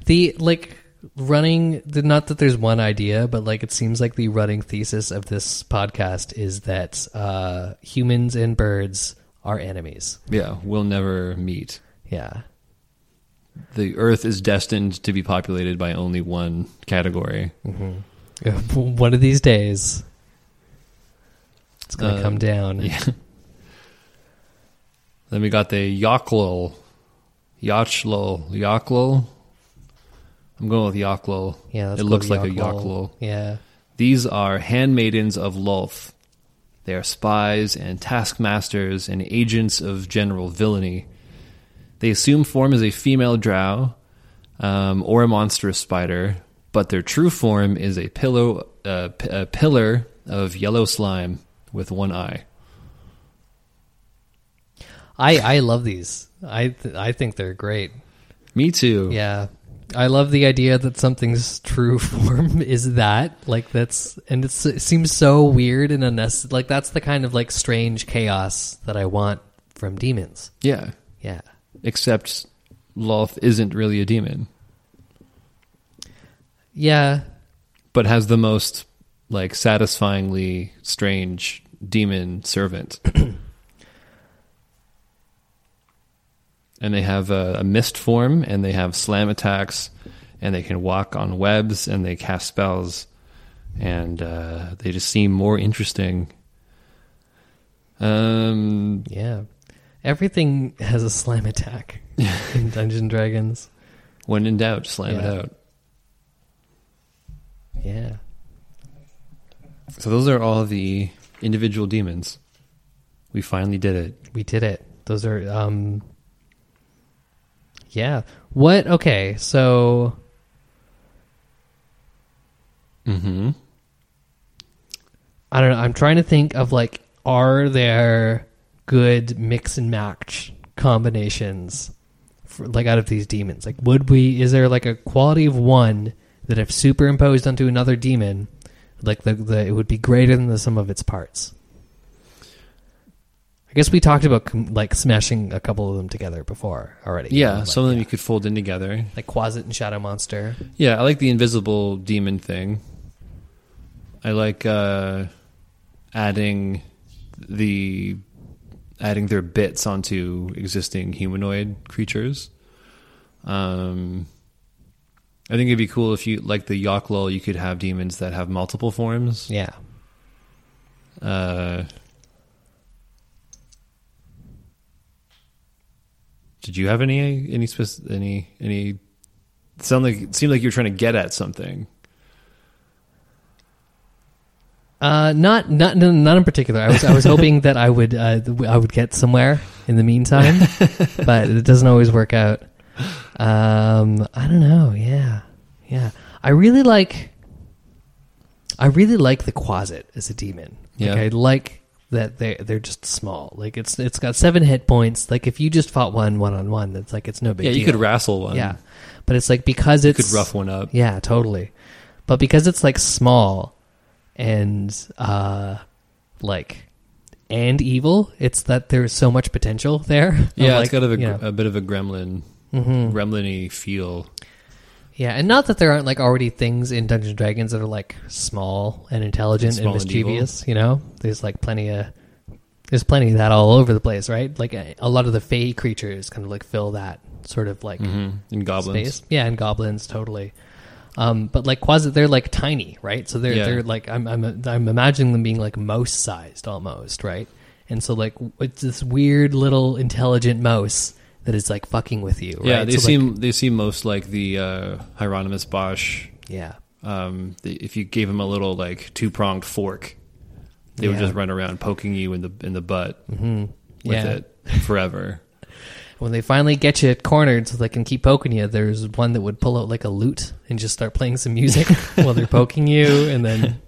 The like running the not that there's one idea, but like it seems like the running thesis of this podcast is that uh, humans and birds are enemies. Yeah, we'll never meet. Yeah. The Earth is destined to be populated by only one category. Mm-hmm. One of these days, it's gonna Uh, come down. Yeah. then we got the Yaklo, Yochlol. Yaklo. I'm going with Yaklo. Yeah, it looks like a. Yochlol. Yeah. These are handmaidens of Lolth. They are spies and taskmasters and agents of general villainy. They assume form as a female drow um, or a monstrous spider, but their true form is a pillow, uh, p- a pillar of yellow slime with one eye. I I love these. I th- I think they're great. Me too. Yeah. I love the idea that something's true form is that like that's and it's, it seems so weird and unnecessary. Like that's the kind of like strange chaos that I want from demons. Yeah. Yeah. Except Lolth isn't really a demon, Yeah. but has the most like satisfyingly strange demon servant. and they have a, a mist form, and they have slam attacks, and they can walk on webs, and they cast spells, and uh, they just seem more interesting. Um, Yeah. Everything has a slam attack in Dungeons and Dragons. When in doubt, slam it out. Yeah. So those are all the individual demons. We finally did it. We did it. Those are um Yeah. What okay, so Mm-hmm. I don't know. I'm trying to think of like are there good mix and match combinations for, like out of these demons? Like would we is there like a quality of one that if superimposed onto another demon like the, the it would be greater than the sum of its parts? I guess we talked about like smashing a couple of them together before already. Yeah, Like, some of them you could fold in together. like Quasit and Shadow Monster. Yeah, I like the invisible demon thing. I like uh, adding the adding their bits onto existing humanoid creatures. Um, I think it'd be cool if you like the Yochlol, you could have demons that have multiple forms. Yeah. Uh, did you have any any any any? Sound like it seemed like you were trying to get at something. Uh, not not no, not in particular. I was I was hoping that I would uh, I would get somewhere in the meantime, but it doesn't always work out. Um, I don't know. Yeah, yeah. I really like. I really like the Quasit as a demon. Yeah. Like, I like that they they're just small. Like it's it's got seven hit points. Like if you just fought one one on one, that's like it's no big yeah, deal. you could wrestle one. Yeah, but it's like because you it's could rough one up. yeah, totally. But because it's like small and uh like and evil, it's that there's so much potential there. Yeah, Like, it's got a, you know, a bit of a gremlin, mhm. gremlin-y feel. Yeah, and not that there aren't like already things in Dungeons and Dragons that are like small and intelligent and and mischievous, you know? There's like plenty of there's plenty of that all over the place, right? Like a, a lot of the fey creatures kind of like fill that sort of like Mhm. And goblins. space. Yeah, and goblins totally. Um, but like quasi, they're like tiny, right? So they're Yeah. they're like I'm I'm I'm imagining them being like mouse sized almost, right? And so like it's this weird little intelligent mouse that is like fucking with you. Yeah, right? they So, like- seem they seem most like the uh, Hieronymus Bosch. yeah. Um, the, if you gave him a little like two pronged fork, they would just run around poking you in the in the butt hmm with yeah. it forever. When they finally get you cornered so they can keep poking you, there's one that would pull out like a lute and just start playing some music while they're poking you, and then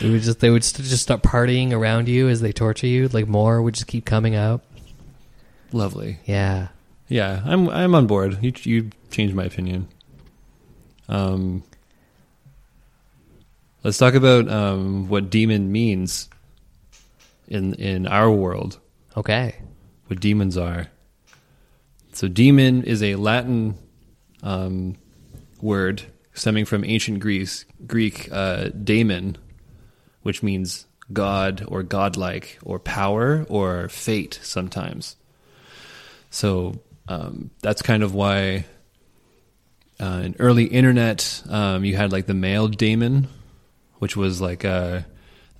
they would just they would st- just start partying around you as they torture you. Like more would just keep coming out. Lovely. Yeah. Yeah, I'm I'm on board. You you changed my opinion. Um, let's talk about um, what demon means in in our world. Okay. What demons are. So, demon is a Latin um, word stemming from ancient Greece, Greek uh, daemon, which means god or godlike or power or fate sometimes. So um, that's kind of why uh, in early internet um, you had like the mail daemon, which was like uh,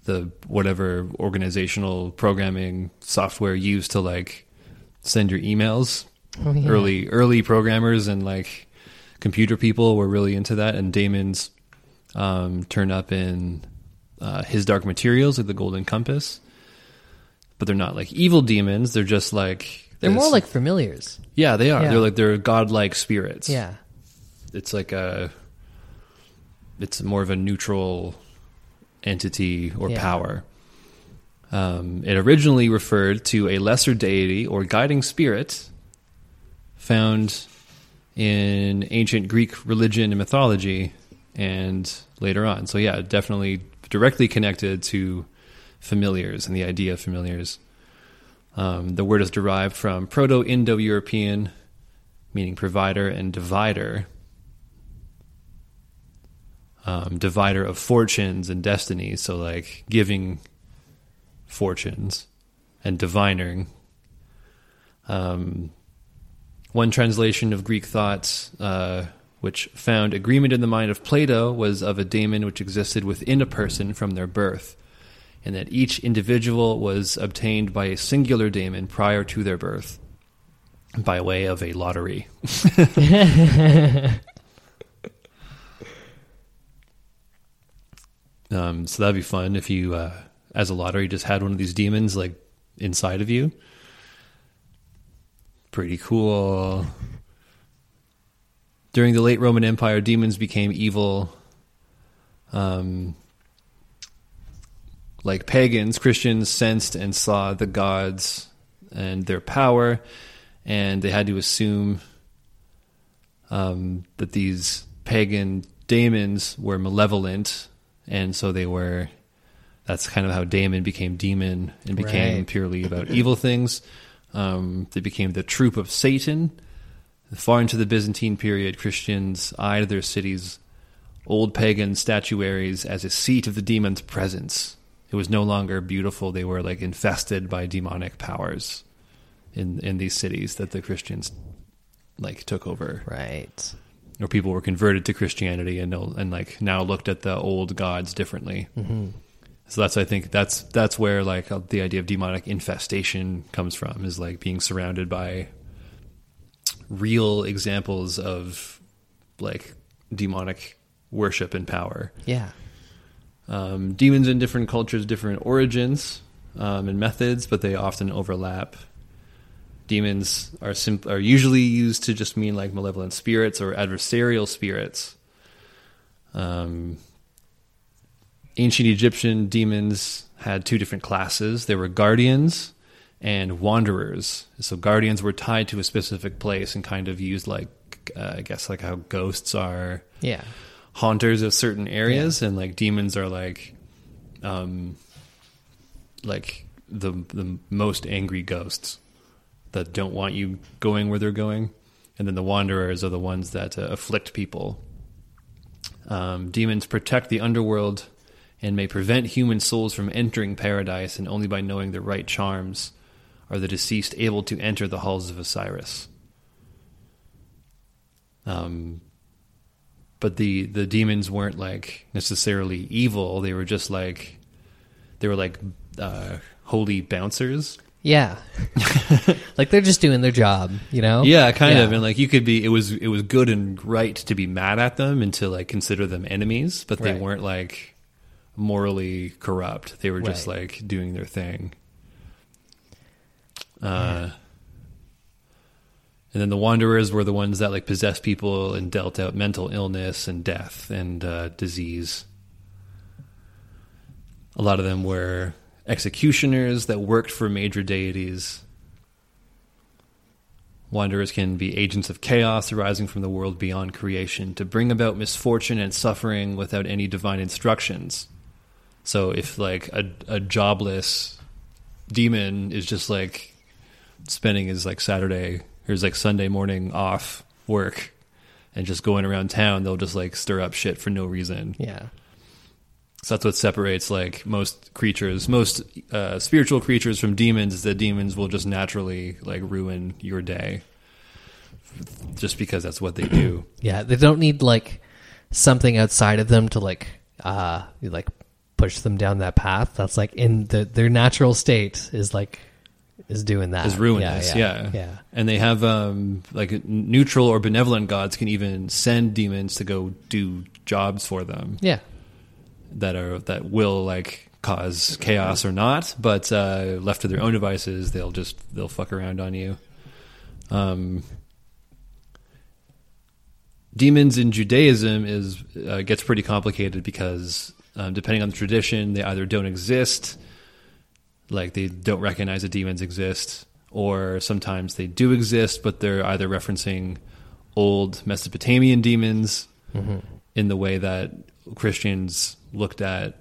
the whatever organizational programming software used to like send your emails. Oh, yeah. Early early programmers and like computer people were really into that, and daemons um, turn up in uh, his dark materials, like the Golden Compass. But they're not like evil demons. They're just like They're more like familiars. yeah, they are. Yeah. They're like they're godlike spirits. Yeah. it's like a it's more of a neutral entity or Yeah. power. Um, it originally referred to a lesser deity or guiding spirit found in ancient Greek religion and mythology, and later on. So yeah, definitely directly connected to familiars and the idea of familiars. Um, the word is derived from Proto-Indo-European, meaning provider and divider. Um, divider of fortunes and destinies, so like giving fortunes and divining. Um, one translation of Greek thoughts, uh, which found agreement in the mind of Plato, was of a daemon which existed within a person from their birth. And that each individual was obtained by a singular daemon prior to their birth by way of a lottery. um, so that'd be fun if you, uh, as a lottery, just had one of these demons like inside of you. Pretty cool. During the late Roman Empire, demons became evil. Um, like pagans, Christians sensed and saw the gods and their power, and they had to assume um, that these pagan daemons were malevolent, and so they were. That's kind of how daemon became demon and became Right. purely about evil things. Um, they became the troop of Satan. Far into the Byzantine period, Christians eyed their cities' old pagan statuaries as a seat of the demon's presence. It was no longer beautiful; they were like infested by demonic powers in in these cities that the Christians like took over, Right. or people were converted to Christianity and and like now looked at the old gods differently. Mm-hmm. So that's I think that's that's where like uh, the idea of demonic infestation comes from is like being surrounded by real examples of like demonic worship and power. Yeah. Um, demons in different cultures, different origins um, and methods, but they often overlap. Demons are sim- are usually used to just mean like malevolent spirits or adversarial spirits. Um, ancient Egyptian demons had two different classes. There were guardians and wanderers. So guardians were tied to a specific place and kind of used like uh, I guess like how ghosts are Yeah. Haunters of certain areas and like demons are like um like the the most angry ghosts that don't want you going where they're going. And then the wanderers are the ones that uh, afflict people. Um, demons protect the underworld and may prevent human souls from entering paradise and only by knowing the right charms are the deceased able to enter the halls of osiris. Um, but the the demons weren't like necessarily evil. They were just like they were like uh, holy bouncers. Yeah. like they're just doing their job, you know? Yeah, kind Yeah. of. And like you could be, it was it was good and right to be mad at them and to like consider them enemies, but they Right. weren't like morally corrupt. They were just Right. like doing their thing. Uh, and then the wanderers were the ones that like possessed people and dealt out mental illness and death and uh, disease. A lot of them were executioners that worked for major deities. Wanderers can be agents of chaos arising from the world beyond creation to bring about misfortune and suffering without any divine instructions. So if like a, a jobless demon is just like spending his like Saturday his like Sunday morning off work and just going around town, they'll just like stir up shit for no reason. Yeah. So that's what separates like most creatures, most uh, spiritual creatures from demons. Is that demons will just naturally like ruin your day, just because that's what they do. Yeah. They don't need like something outside of them to like uh like push them down that path. That's like in the their natural state is like is doing that. Is ruinous, yeah, Yeah. And they have um, like neutral or benevolent gods can even send demons to go do jobs for them Yeah. that are that will like cause chaos or not, but uh, left to their own devices, they'll just they'll fuck around on you. Um, demons in Judaism is uh, gets pretty complicated because um, depending on the tradition, they either don't exist, like they don't recognize that demons exist, or sometimes they do exist, but they're either referencing old Mesopotamian demons in the way that Christians looked at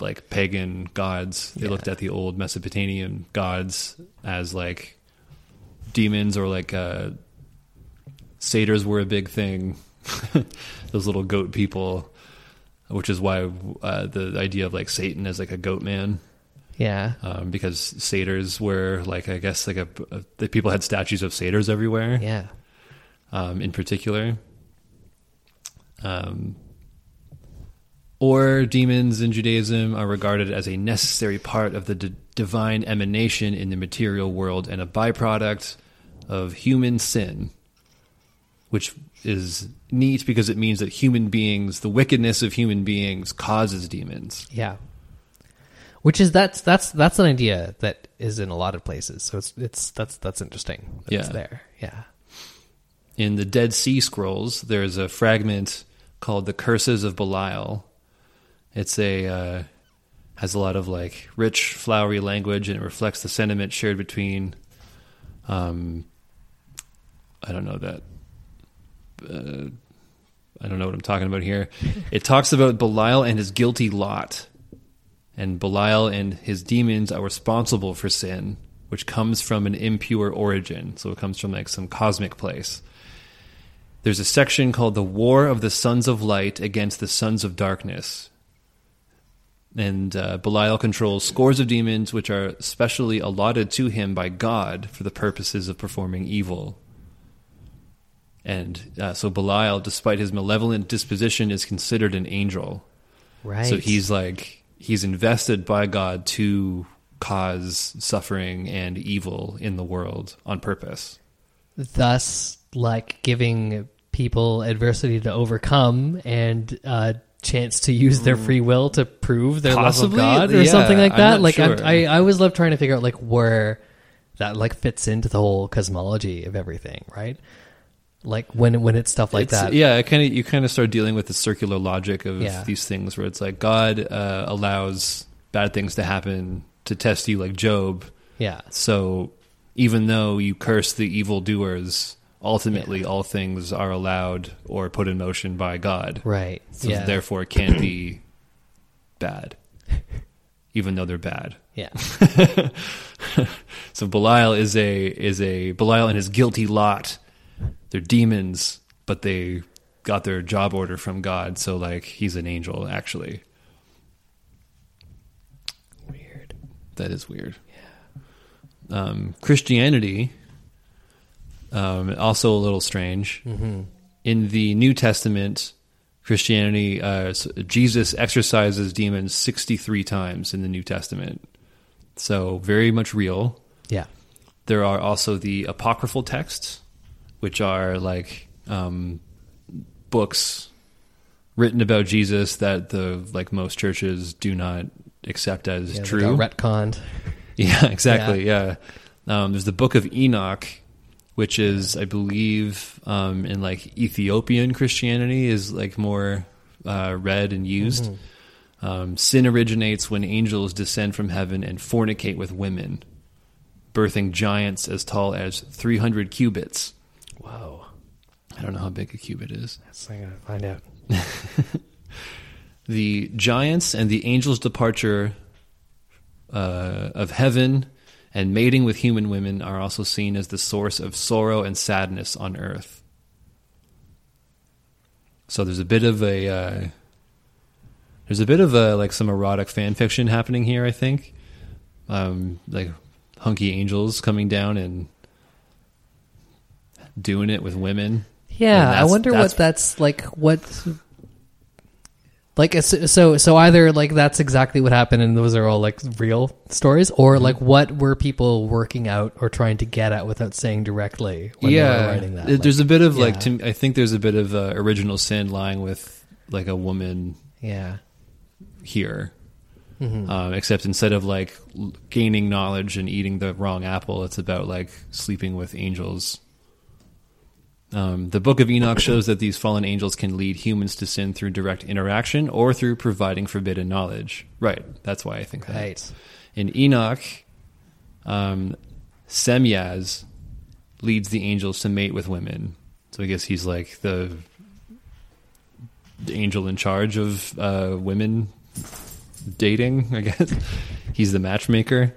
like pagan gods. They Yeah. looked at the old Mesopotamian gods as like demons or like uh, satyrs were a big thing. Those little goat people, which is why uh, the idea of like Satan as like a goat man Yeah. um, because satyrs were like I guess like a, a the people had statues of satyrs everywhere. Yeah. Um, in particular, um, Or demons in Judaism are regarded as a necessary part of the d- divine emanation in the material world and a byproduct of human sin, which is neat because it means that human beings, the wickedness of human beings, causes demons. Yeah. Which is that's that's that's an idea that is in a lot of places. So it's it's that's that's interesting. That It's Yeah. there. Yeah. In the Dead Sea Scrolls, there's a fragment called "The Curses of Belial." It's a uh, has a lot of like rich, flowery language, and it reflects the sentiment shared between. Um, I don't know that. Uh, I don't know what I'm talking about here. It talks about Belial and his guilty lot, and Belial and his demons are responsible for sin, which comes from an impure origin. So it comes from like some cosmic place. There's a section called the War of the Sons of Light against the Sons of Darkness. And uh, Belial controls scores of demons which are specially allotted to him by God for the purposes of performing evil. And uh, so Belial, despite his malevolent disposition, is considered an angel. Right. So he's like, he's invested by God to cause suffering and evil in the world on purpose. thus like giving people adversity to overcome and uh chance to use their free will to prove their Possibly, love of God or yeah, something like that. like sure. I, I always love trying to figure out like where that like fits into the whole cosmology of everything, right? Like when when it's stuff like It's- that. Yeah, it kind of you kind of start dealing with the circular logic of Yeah. these things, where it's like God uh, allows bad things to happen to test you, like Job. Yeah. So even though you curse the evildoers, ultimately all things are allowed or put in motion by God. Right. So yeah. therefore, it can't be bad, even though they're bad. yeah. So Belial is a is a Belial and his guilty lot. They're demons, but they got their job order from God. So like he's an angel, actually. Weird. That is weird. Yeah. Um, Christianity, um, also a little strange. Mm-hmm. In the New Testament, Christianity, uh, Jesus exorcises demons sixty three times in the New Testament. So very much real. Yeah. There are also the apocryphal texts, which are like um, books written about Jesus that the like most churches do not accept as yeah true. got retconned. Yeah, exactly. Yeah. Um, there's the Book of Enoch, which is, I believe, um, in like Ethiopian Christianity is like more uh, read and used. Um, sin originates when angels descend from heaven and fornicate with women, birthing giants as tall as 300 cubits. Whoa. I don't know how big a cubit is. That's I gotta find out. the giants and the angel's departure uh, of heaven and mating with human women are also seen as the source of sorrow and sadness on earth. So there's a bit of a uh, there's a bit of a like some erotic fan fiction happening here. I think, um, like hunky angels coming down and doing it with women. Yeah, I wonder that's- what that's like. What, like, so so so either like that's exactly what happened, and those are all like real stories, or Mm-hmm. like what were people working out or trying to get at without saying directly when they were writing that? Like, there's a bit of yeah. like to, I think there's a bit of uh, original sin lying with like a woman yeah, here, Mm-hmm. um, except instead of like gaining knowledge and eating the wrong apple, it's about like sleeping with angels. Um, the Book of Enoch shows that these fallen angels can lead humans to sin through direct interaction or through providing forbidden knowledge. Right. That's why I think that. right. In Enoch, um, Semyaz leads the angels to mate with women. So I guess he's like the, the angel in charge of uh, women dating, I guess. he's the matchmaker.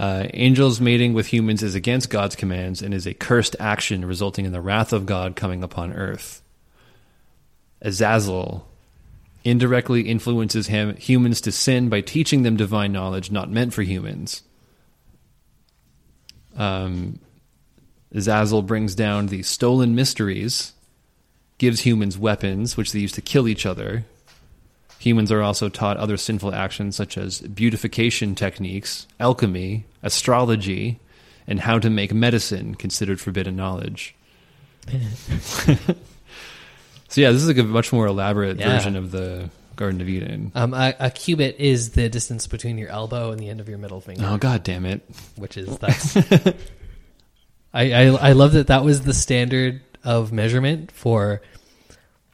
Uh, angels mating with humans is against God's commands and is a cursed action resulting in the wrath of God coming upon earth. Azazel indirectly influences him, humans to sin by teaching them divine knowledge not meant for humans. Um, Azazel brings down the stolen mysteries, gives humans weapons which they use to kill each other, Humans are also taught other sinful actions such as beautification techniques, alchemy, astrology, and how to make medicine, considered forbidden knowledge. So yeah, this is like a much more elaborate Yeah. version of the Garden of Eden. Um, a, a cubit is the distance between your elbow and the end of your middle finger, Oh god damn it. which is that's. I, I I love that that was the standard of measurement for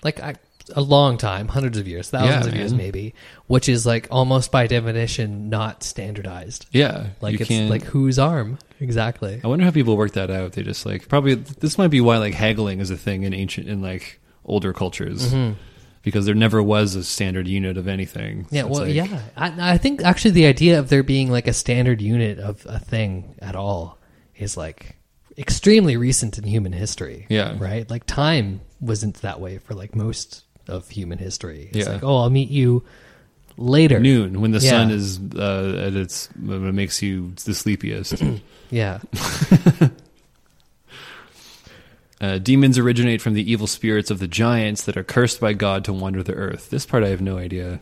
like I, a long time, hundreds of years, thousands Yeah, of years man. maybe, which is like almost by definition not standardized. Yeah. Like it's can't like whose arm exactly? I wonder how people work that out. They just like probably this might be why like haggling is a thing in ancient in like older cultures. Because there never was a standard unit of anything. Mm-hmm. Yeah, So well, like- yeah. I, I think actually the idea of there being like a standard unit of a thing at all is like extremely recent in human history. Yeah. Right? Like time wasn't that way for like most of human history. It's Yeah. like, oh, I'll meet you later. Noon when the Yeah. sun is uh, at its it makes you the sleepiest. Yeah. Uh, demons originate from the evil spirits of the giants that are cursed by God to wander the earth. This part I have no idea.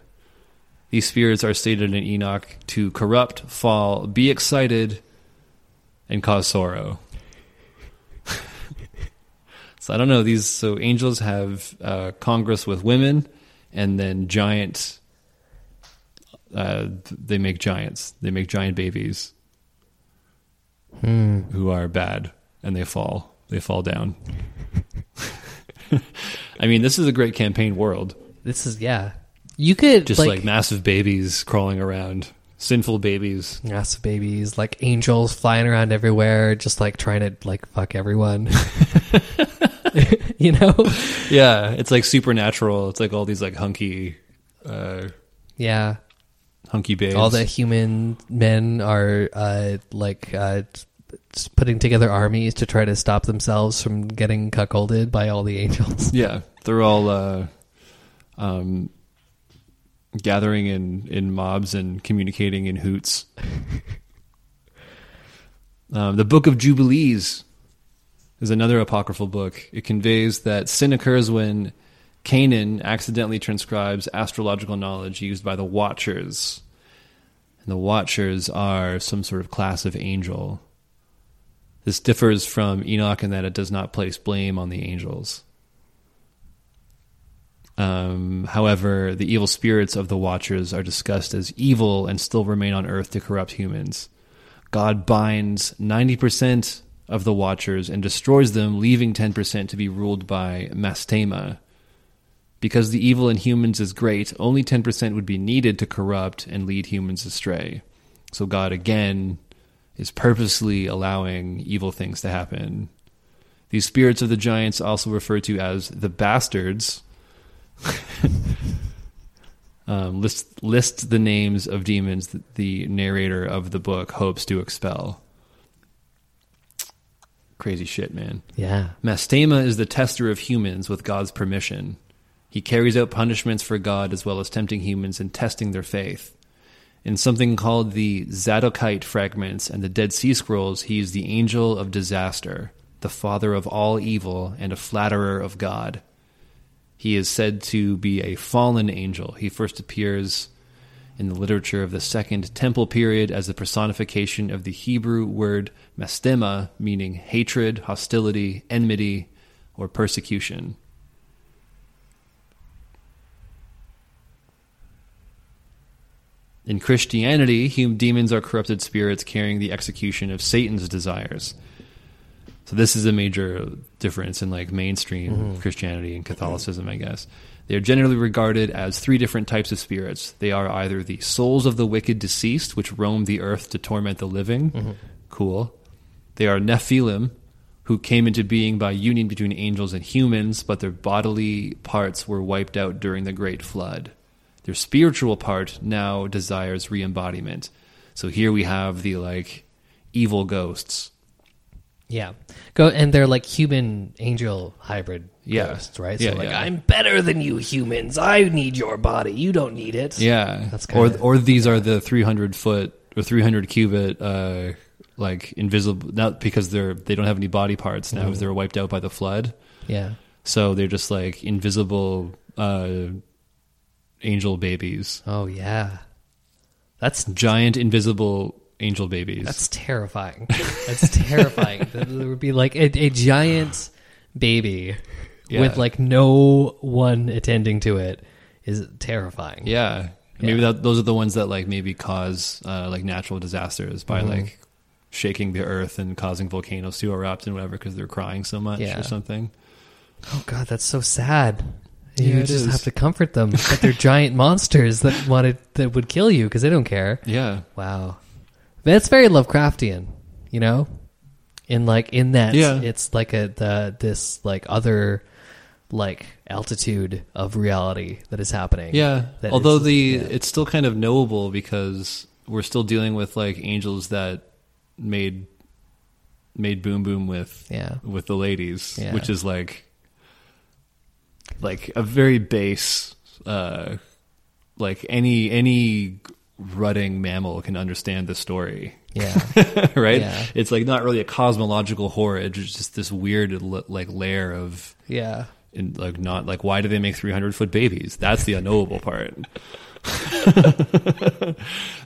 These spirits are stated in Enoch to corrupt, fall, be excited, and cause sorrow. So I don't know. These so angels have uh, congress with women, and then giant. Uh, they make giants. They make giant babies who are bad, and they fall. They fall down. I mean, this is a great campaign world. This is yeah. You could Just like, massive babies crawling around, sinful babies. massive babies, like angels flying around everywhere, just like trying to like fuck everyone. you know? Yeah, it's like supernatural. It's like all these like hunky, uh, Yeah. hunky babes. All the human men are uh, like uh, putting together armies to try to stop themselves from getting cuckolded by all the angels. yeah, they're all uh, um, gathering in in mobs and communicating in hoots. um, the Book of Jubilees is another apocryphal book. It conveys that sin occurs when Canaan accidentally transcribes astrological knowledge used by the Watchers. And the Watchers are some sort of class of angel. This differs from Enoch in that it does not place blame on the angels. Um, however, the evil spirits of the Watchers are discussed as evil and still remain on earth to corrupt humans. God binds 90% of the Watchers and destroys them, leaving 10% to be ruled by Mastema. Because the evil in humans is great, only 10% would be needed to corrupt and lead humans astray. So God again is purposely allowing evil things to happen. These spirits of the giants, also referred to as the bastards, um, list list the names of demons that the narrator of the book hopes to expel. Crazy shit, man. Yeah. Mastema is the tester of humans with God's permission. He carries out punishments for God as well as tempting humans and testing their faith. In something called the Zadokite fragments and the Dead Sea Scrolls, he is the angel of disaster, the father of all evil, and a flatterer of God. He is said to be a fallen angel. He first appears in the literature of the Second Temple period as the personification of the Hebrew word mastema, meaning hatred, hostility, enmity, or persecution. In Christianity, hum- demons are corrupted spirits carrying the execution of Satan's desires. So this is a major difference in like mainstream mm-hmm. Christianity and Catholicism, I guess. They are generally regarded as three different types of spirits. They are either the souls of the wicked deceased, which roam the earth to torment the living. Mm-hmm. Cool. They are Nephilim, who came into being by union between angels and humans, but their bodily parts were wiped out during the Great Flood. Their spiritual part now desires re-embodiment. So here we have the like evil ghosts. Yeah. Go and they're like human angel hybrid Yeah. ghosts, right? Yeah, so like yeah. I'm better than you humans. I need your body. You don't need it. Yeah, That's or kinda- or these are the three hundred foot or three hundred cubit, uh, like invisible. Not because they're they don't have any body parts now, because they're wiped out by the flood. Yeah. So they're just like invisible uh, angel babies, Oh yeah, that's giant invisible angel babies. that's terrifying. That's terrifying. There would be like a, a giant baby Yeah. with like no one attending to it is terrifying. yeah. Maybe that, those are the ones that like maybe cause uh, like natural disasters by Mm-hmm. like shaking the earth and causing volcanoes to erupt and whatever because they're crying so much Yeah. or something. Oh god, that's so sad. You it just is. have to comfort them, but they're giant monsters that wanted that would kill you because they don't care. Yeah. Wow, that's very Lovecraftian, you know. In like in that, Yeah. it's like a the this like other like altitude of reality that is happening. Yeah. That Although the yeah. it's still kind of knowable because we're still dealing with like angels that made made boom boom with Yeah. with the ladies, Yeah. which is like like a very base uh like any any rutting mammal can understand the story. yeah, right? Yeah. It's like not really a cosmological horror. It's just this weird like layer of yeah, and like not like why do they make 300 foot babies that's the unknowable part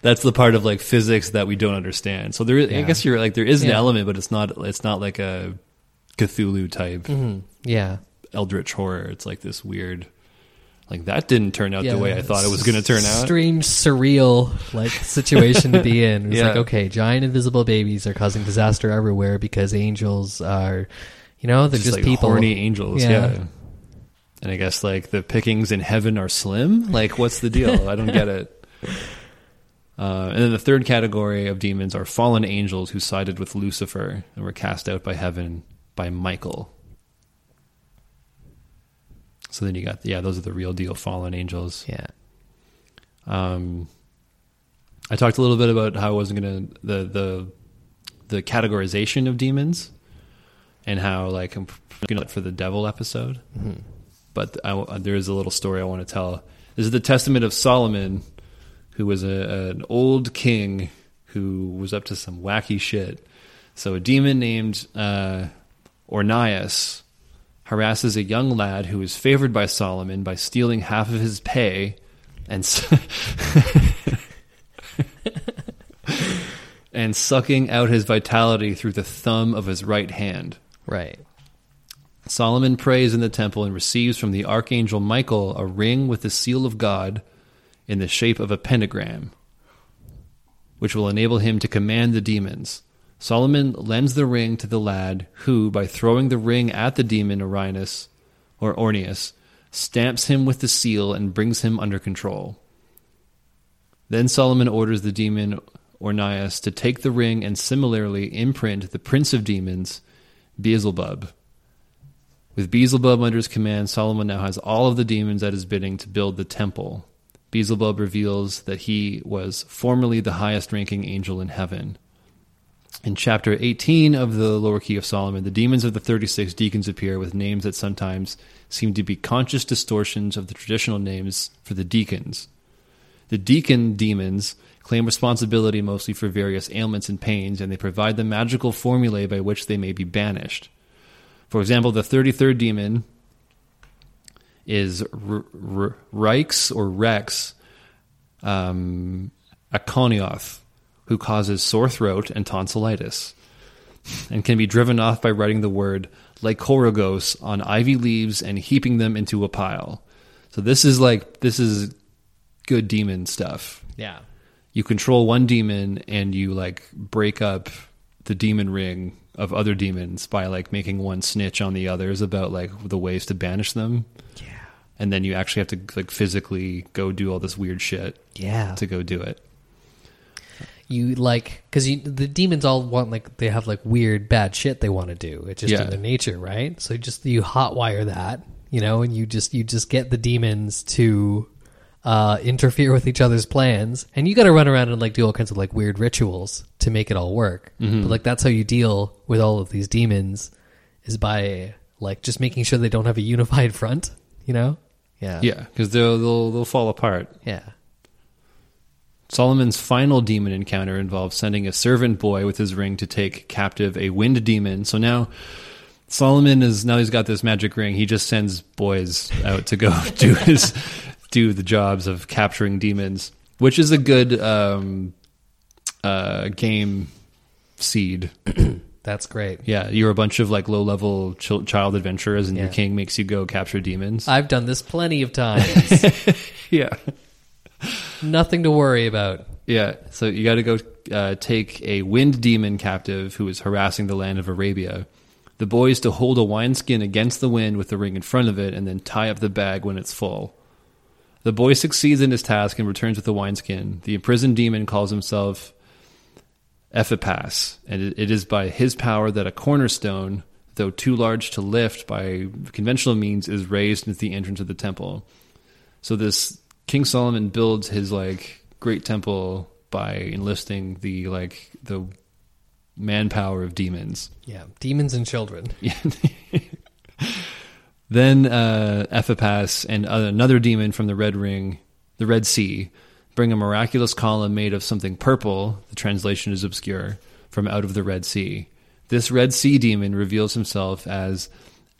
that's the part of like physics that we don't understand so there is, i guess you're like there is an Yeah. element but it's not it's not like a cthulhu type Mhm. yeah. eldritch horror it's like this weird like that didn't turn out yeah. the way i thought it was going to turn out Strange, surreal like situation to be in. It's Yeah. like okay, giant invisible babies are causing disaster everywhere because angels are, you know, they're just, just, like people. horny angels yeah. Yeah. And i guess like the pickings in heaven are slim? Like what's the deal? I don't get it. Uh, and then the third category of demons are fallen angels who sided with lucifer and were cast out by heaven by michael. So then you got yeah those are the real deal fallen angels. Yeah. um, I talked a little bit about how I wasn't gonna the the the categorization of demons and how like I'm gonna for the devil episode, but I, there is a little story I want to tell. This is the testament of Solomon, who was a, an old king who was up to some wacky shit. So a demon named uh, Ornias harasses a young lad who is favored by Solomon by stealing half of his pay and and sucking out his vitality through the thumb of his right hand. Right. Solomon prays in the temple and receives from the archangel Michael a ring with the seal of God in the shape of a pentagram, which will enable him to command the demons. Solomon lends the ring to the lad, who, by throwing the ring at the demon Orinus or Ornius, stamps him with the seal and brings him under control. Then Solomon orders the demon Ornias to take the ring and similarly imprint the prince of demons, Beelzebub. With Beelzebub under his command, Solomon now has all of the demons at his bidding to build the temple. Beelzebub reveals that he was formerly the highest ranking angel in heaven. In chapter 18 of the Lower Key of Solomon, the demons of the 36 deacons appear with names that sometimes seem to be conscious distortions of the traditional names for the deacons. The deacon demons claim responsibility mostly for various ailments and pains, and they provide the magical formulae by which they may be banished. For example, the 33rd demon is R- R- Rex or Rex um, Aconioth, who causes sore throat and tonsillitis, and can be driven off by writing the word Lycorogos on ivy leaves and heaping them into a pile. So this is like this is good demon stuff. Yeah. You control one demon and you like break up the demon ring of other demons by like making one snitch on the others about like the ways to banish them. Yeah. And then you actually have to like physically go do all this weird shit Yeah. to go do it. you like because the demons all want like they have like weird bad shit they want to do it's just Yeah. in their nature right so just you hotwire that you know and you just you just get the demons to uh interfere with each other's plans and you got to run around and like do all kinds of like weird rituals to make it all work Mm-hmm. but like that's how you deal with all of these demons is by like just making sure they don't have a unified front you know yeah Yeah, because they'll, they'll they'll fall apart. yeah Solomon's final demon encounter involves sending a servant boy with his ring to take captive a wind demon. So now Solomon is now he's got this magic ring. He just sends boys out to go do his do the jobs of capturing demons, which is a good um, uh, game seed. That's great. Yeah, you're a bunch of like low level ch- child adventurers, and your king makes you go capture demons. I've done this plenty of times. yeah, Nothing to worry about. yeah. So you got to go uh, take a wind demon captive who is harassing the land of Arabia. The boy is to hold a wineskin against the wind with the ring in front of it, and then tie up the bag when it's full. The boy succeeds in his task and returns with the wineskin. The imprisoned demon calls himself Ephipas, and it- is by his power that a cornerstone, though too large to lift by conventional means, is raised into the entrance of the temple. So this King Solomon builds his like great temple by enlisting the like the manpower of demons. Yeah, demons and children. Then uh, Ephipas and another demon from the Red Ring, the Red Sea, bring a miraculous column made of something purple. The translation is obscure from out of the Red Sea. This Red Sea demon reveals himself as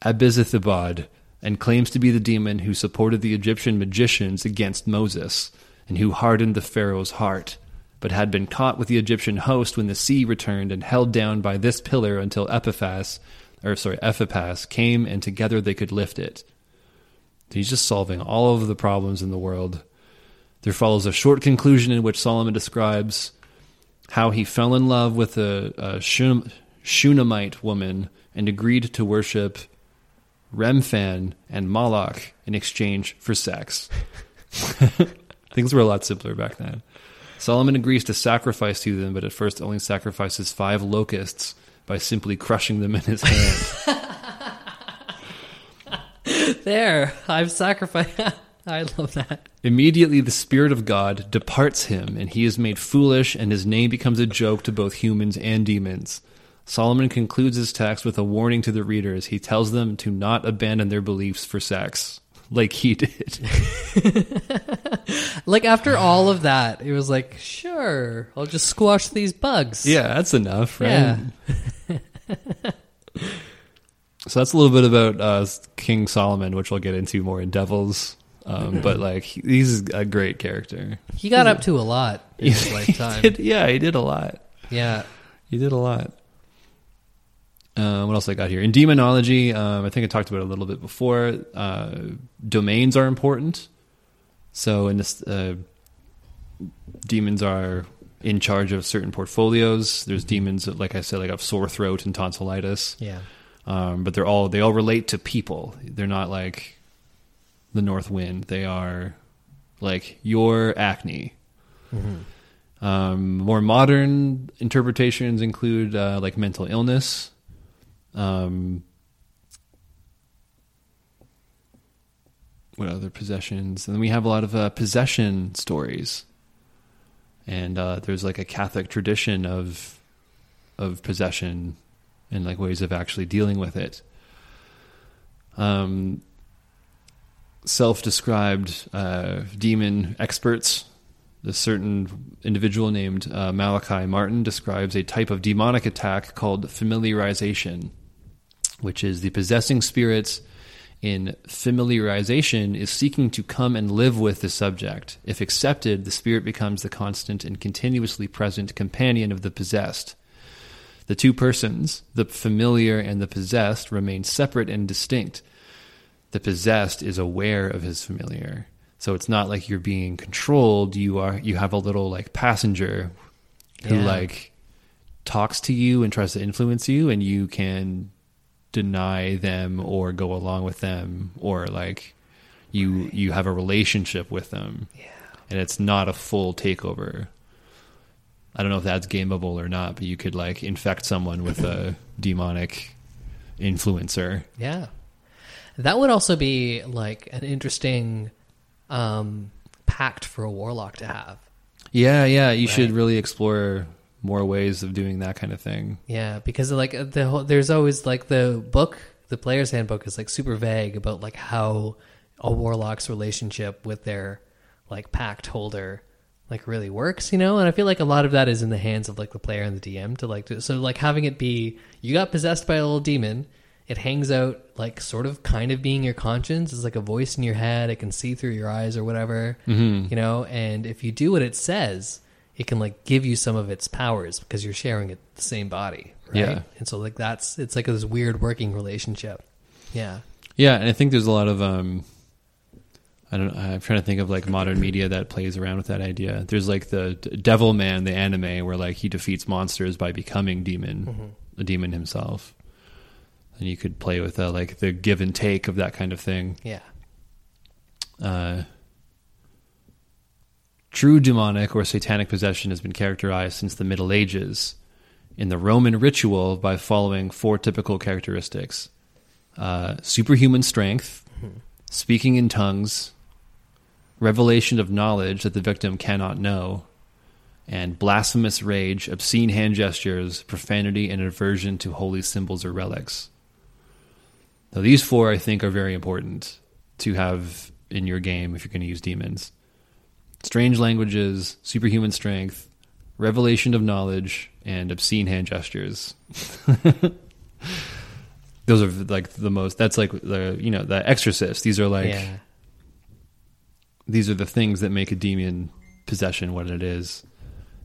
Abezithibod and claims to be the demon who supported the Egyptian magicians against Moses and who hardened the Pharaoh's heart, but had been caught with the Egyptian host when the sea returned and held down by this pillar until Epiphas, or sorry, Ephipas came and together they could lift it. He's just solving all of the problems in the world. There follows a short conclusion in which Solomon describes how he fell in love with a, a Shun- Shunammite woman and agreed to worship Remphan and Moloch in exchange for sex. Things were a lot simpler back then. Solomon agrees to sacrifice to them, but at first only sacrifices five locusts by simply crushing them in his hand. There, I've sacrificed. I love that. Immediately, the Spirit of God departs him, and he is made foolish, and his name becomes a joke to both humans and demons. Solomon concludes his text with a warning to the readers. He tells them to not abandon their beliefs for sex, like he did. Like after all of that, it was like, sure, I'll just squash these bugs. yeah, that's enough, right? Yeah. So that's a little bit about uh, King Solomon, which we'll get into more in Devils. Um, but like, he- he's a great character. He got up to a lot in his lifetime. He did- yeah, he did a lot. Yeah. He did a lot. Uh, what else I got here? In demonology, um, I think I talked about it a little bit before. Uh, domains are important. So in this, uh, demons are in charge of certain portfolios. There's demons, that, like I said, like of sore throat and tonsillitis. Yeah. Um, but they're all they all relate to people. They're not like the North Wind. They are like your acne. Um, more modern interpretations include uh, like mental illness. Um, what other possessions? And then we have a lot of uh, possession stories. And uh, there's like a Catholic tradition of of possession and like ways of actually dealing with it. Um, self-described uh, demon experts. A certain individual named uh, Malachi Martin describes a type of demonic attack called familiarization, which is the possessing spirits in familiarization is seeking to come and live with the subject. If accepted, the spirit becomes the constant and continuously present companion of the possessed. The two persons, the familiar and the possessed, remain separate and distinct. The possessed is aware of his familiar. So it's not like you're being controlled. You are you have a little like passenger who Yeah. like talks to you and tries to influence you and you can deny them or go along with them or like you you have a relationship with them. Yeah. And it's not a full takeover. I don't know if that's gameable or not, but you could like infect someone with a demonic influencer. Yeah. That would also be like an interesting um, pact for a warlock to have. Yeah, yeah, you should really explore more ways of doing that kind of thing. Yeah, because like the whole, there's always like the book, the player's handbook is like super vague about like how a warlock's relationship with their like pact holder like really works, you know? And I feel like a lot of that is in the hands of like the player and the DM to like do so like having it be you got possessed by a little demon It hangs out like sort of kind of being your conscience. It's like a voice in your head. It can see through your eyes or whatever, Mm-hmm. you know. And if you do what it says, it can like give you some of its powers because you're sharing it the same body, right? Yeah. And so like that's it's like this weird working relationship. Yeah. Yeah, and I think there's a lot of um I don't I'm trying to think of like modern media that plays around with that idea. There's like the Devil Man, the anime where like he defeats monsters by becoming demon, a demon himself. And you could play with uh, like the give and take of that kind of thing. Yeah. Uh True demonic or satanic possession has been characterized since the Middle Ages in the Roman ritual by following four typical characteristics uh, superhuman strength, speaking in tongues, revelation of knowledge that the victim cannot know, and blasphemous rage, obscene hand gestures, profanity, and aversion to holy symbols or relics. Now, these four I think are very important to have in your game if you're going to use demons strange languages, superhuman strength, revelation of knowledge, and obscene hand gestures. Those are like the most. That's like the you know the Exorcist. These are like yeah. these are the things that make a demon possession what it is.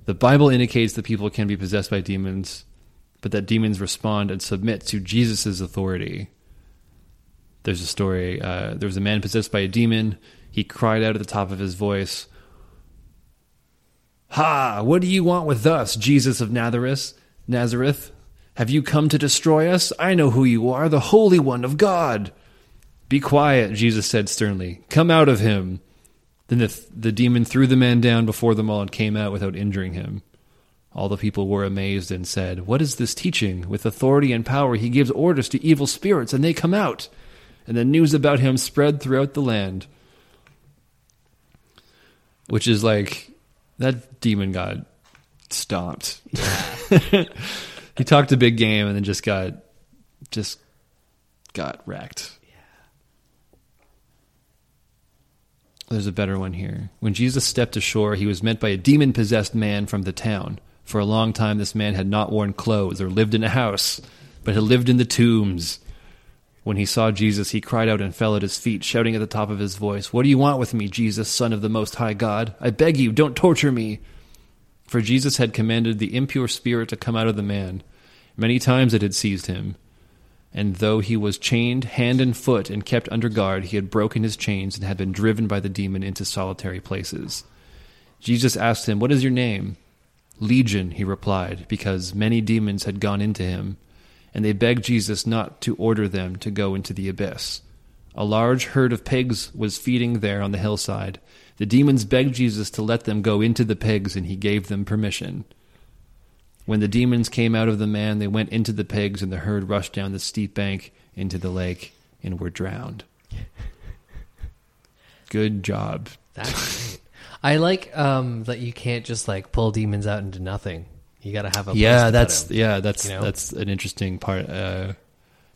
The Bible indicates that people can be possessed by demons, but that demons respond and submit to Jesus' authority. There's a story. Uh, there was a man possessed by a demon. He cried out at the top of his voice, Ha! What do you want with us, Jesus of Nazareth? Nazareth? Have you come to destroy us? I know who you are, the Holy One of God. Be quiet, Jesus said sternly. Come out of him. Then the, the demon threw the man down before them all and came out without injuring him. All the people were amazed and said, What is this teaching? With authority and power, he gives orders to evil spirits, and they come out. And the news about him spread throughout the land. Which is like, that demon got stomped. he talked a big game and then just got, just got wrecked. There's a better one here. When Jesus stepped ashore, he was met by a demon possessed man from the town. For a long time, this man had not worn clothes or lived in a house, but had lived in the tombs. When he saw Jesus, he cried out and fell at his feet, shouting at the top of his voice, What do you want with me, Jesus, Son of the Most High God? I beg you, don't torture me. For Jesus had commanded the impure spirit to come out of the man. Many times it had seized him. And though he was chained hand and foot and kept under guard, he had broken his chains and had been driven by the demon into solitary places. Jesus asked him, What is your name? Legion, he replied, because many demons had gone into him, and they begged Jesus not to order them to go into the abyss. A large herd of pigs was feeding there on the hillside. The demons begged Jesus to let them go into the pigs, and he gave them permission. When the demons came out of the man, they went into the pigs, and the herd rushed down the steep bank into the lake and were drowned. Good job. That's great. I like um, that you can't just like pull demons out into nothing. You got to have a yeah that's yeah that's you know? that's an interesting part uh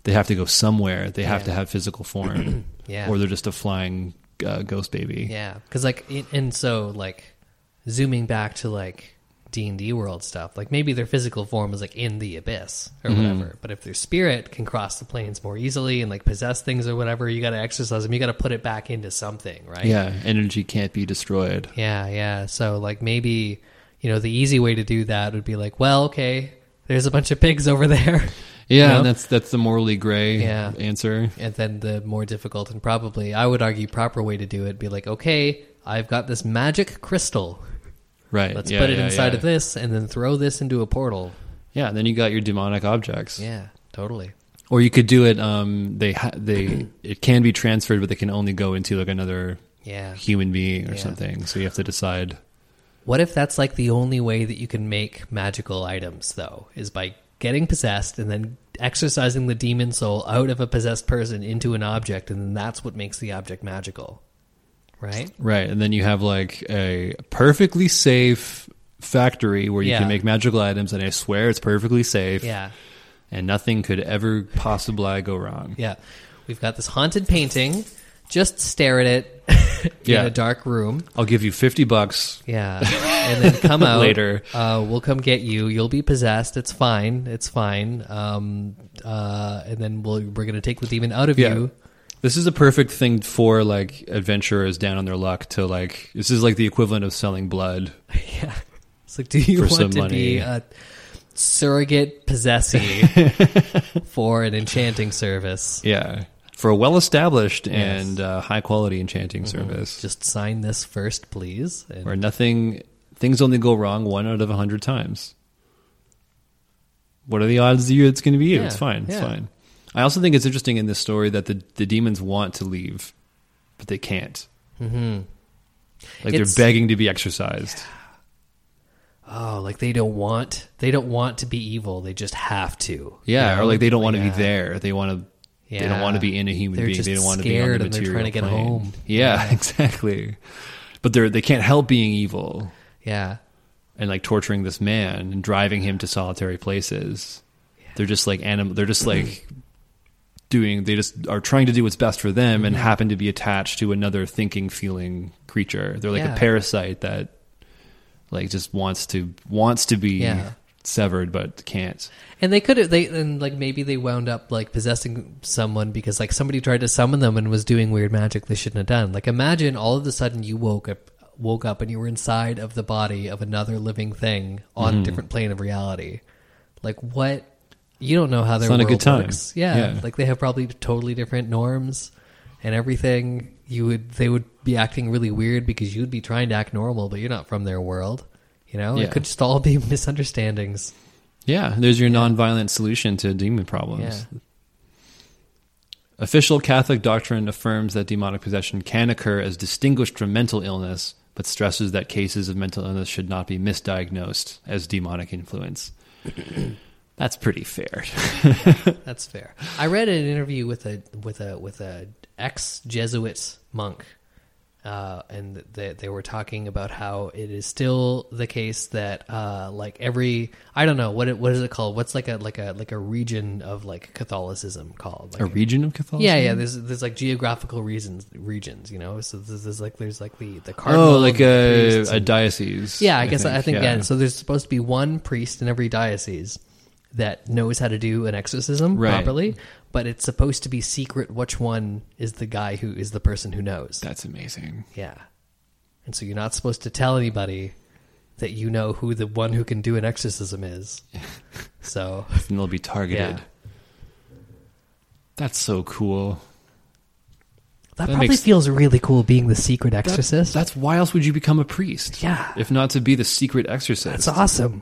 they have to go somewhere they have Yeah. to have physical form Yeah. or they're just a flying uh, ghost baby yeah because like and so like zooming back to like D and D world stuff, like maybe their physical form is like in the abyss or Mm-hmm. whatever, but if their spirit can cross the planes more easily and like possess things or whatever, you got to exercise them. You got to put it back into something, right? yeah energy can't be destroyed Yeah, yeah. So like maybe you know the easy way to do that would be like, well, okay, there's a bunch of pigs over there, yeah know? and that's that's the morally gray Yeah. answer and then the more difficult and probably I would argue proper way to do it be like, okay, I've got this magic crystal. right Let's yeah, put it yeah, inside of this and then throw this into a portal. yeah then you got your demonic objects Yeah, totally. or you could do it um they ha- they it can be transferred but they can only go into like another Yeah. human being or something so you have to decide What if that's like the only way that you can make magical items though is by getting possessed and then exercising the demon soul out of a possessed person into an object and then that's what makes the object magical. Right? Right, and then you have like a perfectly safe factory where you Yeah. can make magical items, and I swear it's perfectly safe, Yeah. and nothing could ever possibly go wrong. Yeah. We've got this haunted painting. Just stare at it. Yeah. in a dark room. I'll give you 50 bucks. Yeah, and then come out Later. Uh, we'll come get you. You'll be possessed. It's fine. It's fine. Um, uh, and then we'll, we're gonna take the demon out of Yeah. you. This is a perfect thing for like adventurers down on their luck to like. This is like the equivalent of selling blood. yeah, it's like, do you want to be a surrogate possessee for an enchanting service? Yeah, for a well-established Yes. Mm-hmm. and uh, high-quality enchanting service, Just sign this first, please. And where nothing things only go wrong one out of a hundred times. What are the odds that you it's going to be you? Yeah, It's fine. It's yeah. fine. I also think it's interesting in this story that the the demons want to leave, but they can't. Mhm. Like It's- they're begging to be exercised. oh, like they don't want they don't want to be evil. They just have to. Yeah, you know? or like they don't want to Yeah. be there. They want to. They don't want to be in a human They're being. They don't want to be on the scared and they're trying to get plane. home. Yeah, Yeah. exactly. But they're they can't help being evil Yeah. and like torturing this man and driving him to solitary places. They're just like animal They're just like doing. They just are trying to do what's best for them and happen to be attached to another thinking, feeling creature. They're like Yeah. a parasite that like just wants to wants to be Yeah. Severed but can't. And they could have they and like maybe they wound up like possessing someone because like somebody tried to summon them and was doing weird magic they shouldn't have done. Like imagine all of a sudden you woke up woke up and you were inside of the body of another living thing on Mm-hmm. a different plane of reality. Like what you don't know how their not a good time. works. Yeah, Yeah. Like they have probably totally different norms and everything. You would they would be acting really weird because you'd be trying to act normal, but you're not from their world. You know? Yeah. It could just all be misunderstandings. Yeah, there's your nonviolent solution to demon problems. Yeah. Official Catholic doctrine affirms that demonic possession can occur as distinguished from mental illness, but stresses that cases of mental illness should not be misdiagnosed as demonic influence. That's pretty fair. That's fair. I read an interview with a with a with a ex Jesuit monk, uh, and they, they were talking about how it is still the case that uh, like every I don't know what it what is it called? What's like a like a like a region of like Catholicism called? a Like region of Catholicism? yeah, yeah. There's there's like geographical reasons regions, you know. So there's, there's like there's like the the cardinal, Oh, like a, a diocese. yeah, I, guess I think yeah. yeah. So there's supposed to be one priest in every diocese that knows how to do an exorcism Right. properly, but it's supposed to be secret which one is the guy who is the person who knows. That's amazing. Yeah. And so you're not supposed to tell anybody that you know who the one who can do an exorcism is. So, And they'll be targeted. Yeah. That's so cool. that, That probably makes- feels really cool being the secret exorcist. That's why else would you become a priest? Yeah. If not to be the secret exorcist. That's awesome.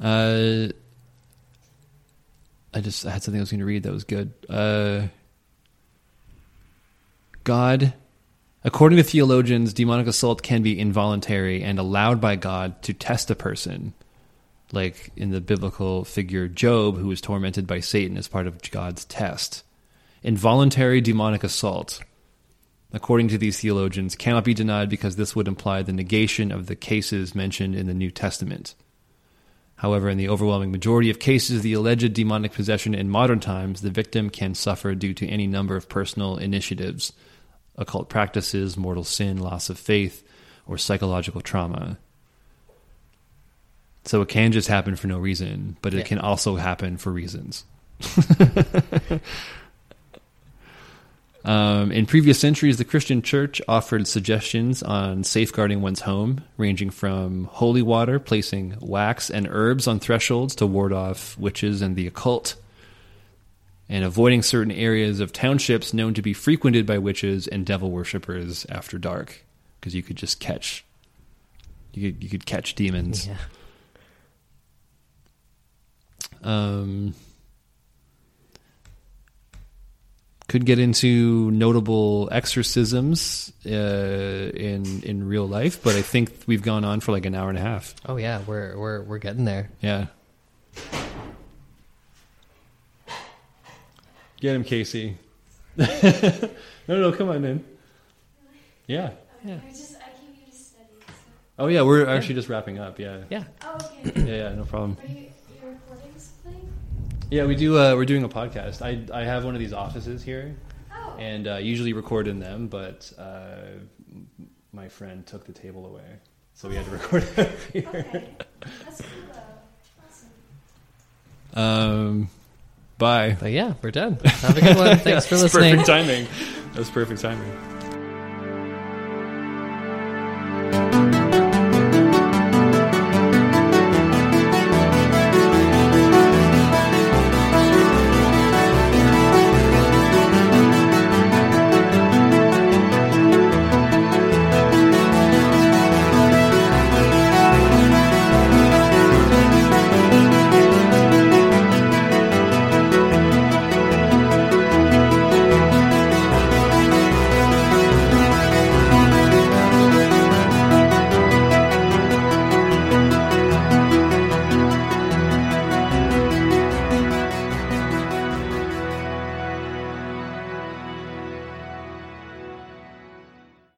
Uh, I just I had something I was going to read that was good. Uh, God, according to theologians, demonic assault can be involuntary and allowed by God to test a person, like in the biblical figure Job, who was tormented by Satan as part of God's test. Involuntary demonic assault, according to these theologians, cannot be denied because this would imply the negation of the cases mentioned in the New Testament. However, in the overwhelming majority of cases, the alleged demonic possession in modern times, the victim can suffer due to any number of personal initiatives, occult practices, mortal sin, loss of faith, or psychological trauma. So it can just happen for no reason, but it Yeah. can also happen for reasons. Um, in previous centuries, the Christian church offered suggestions on safeguarding one's home, ranging from holy water, placing wax and herbs on thresholds to ward off witches and the occult, and avoiding certain areas of townships known to be frequented by witches and devil worshippers after dark, because you could just catch, you could you could catch demons. Yeah. Um, could get into notable exorcisms uh, in in real life, but I think we've gone on for like an hour and a half. Oh yeah, we're we're we're getting there. Yeah. Get him, Casey. no, no, come on in. Yeah. Yeah. I just I came here to study. So. Oh yeah, we're actually just wrapping up. Yeah. Yeah. Oh, okay. Yeah, yeah, no problem. Are you your recording something? Yeah, we do. Uh, we're doing a podcast. I I have one of these offices here. Oh, and uh, usually record in them, but uh, my friend took the table away, so we had to record it here. Okay. That's cool though. Awesome. Um, bye. But yeah, we're done. Have a good one. Thanks for That's listening. Perfect timing. That was perfect timing.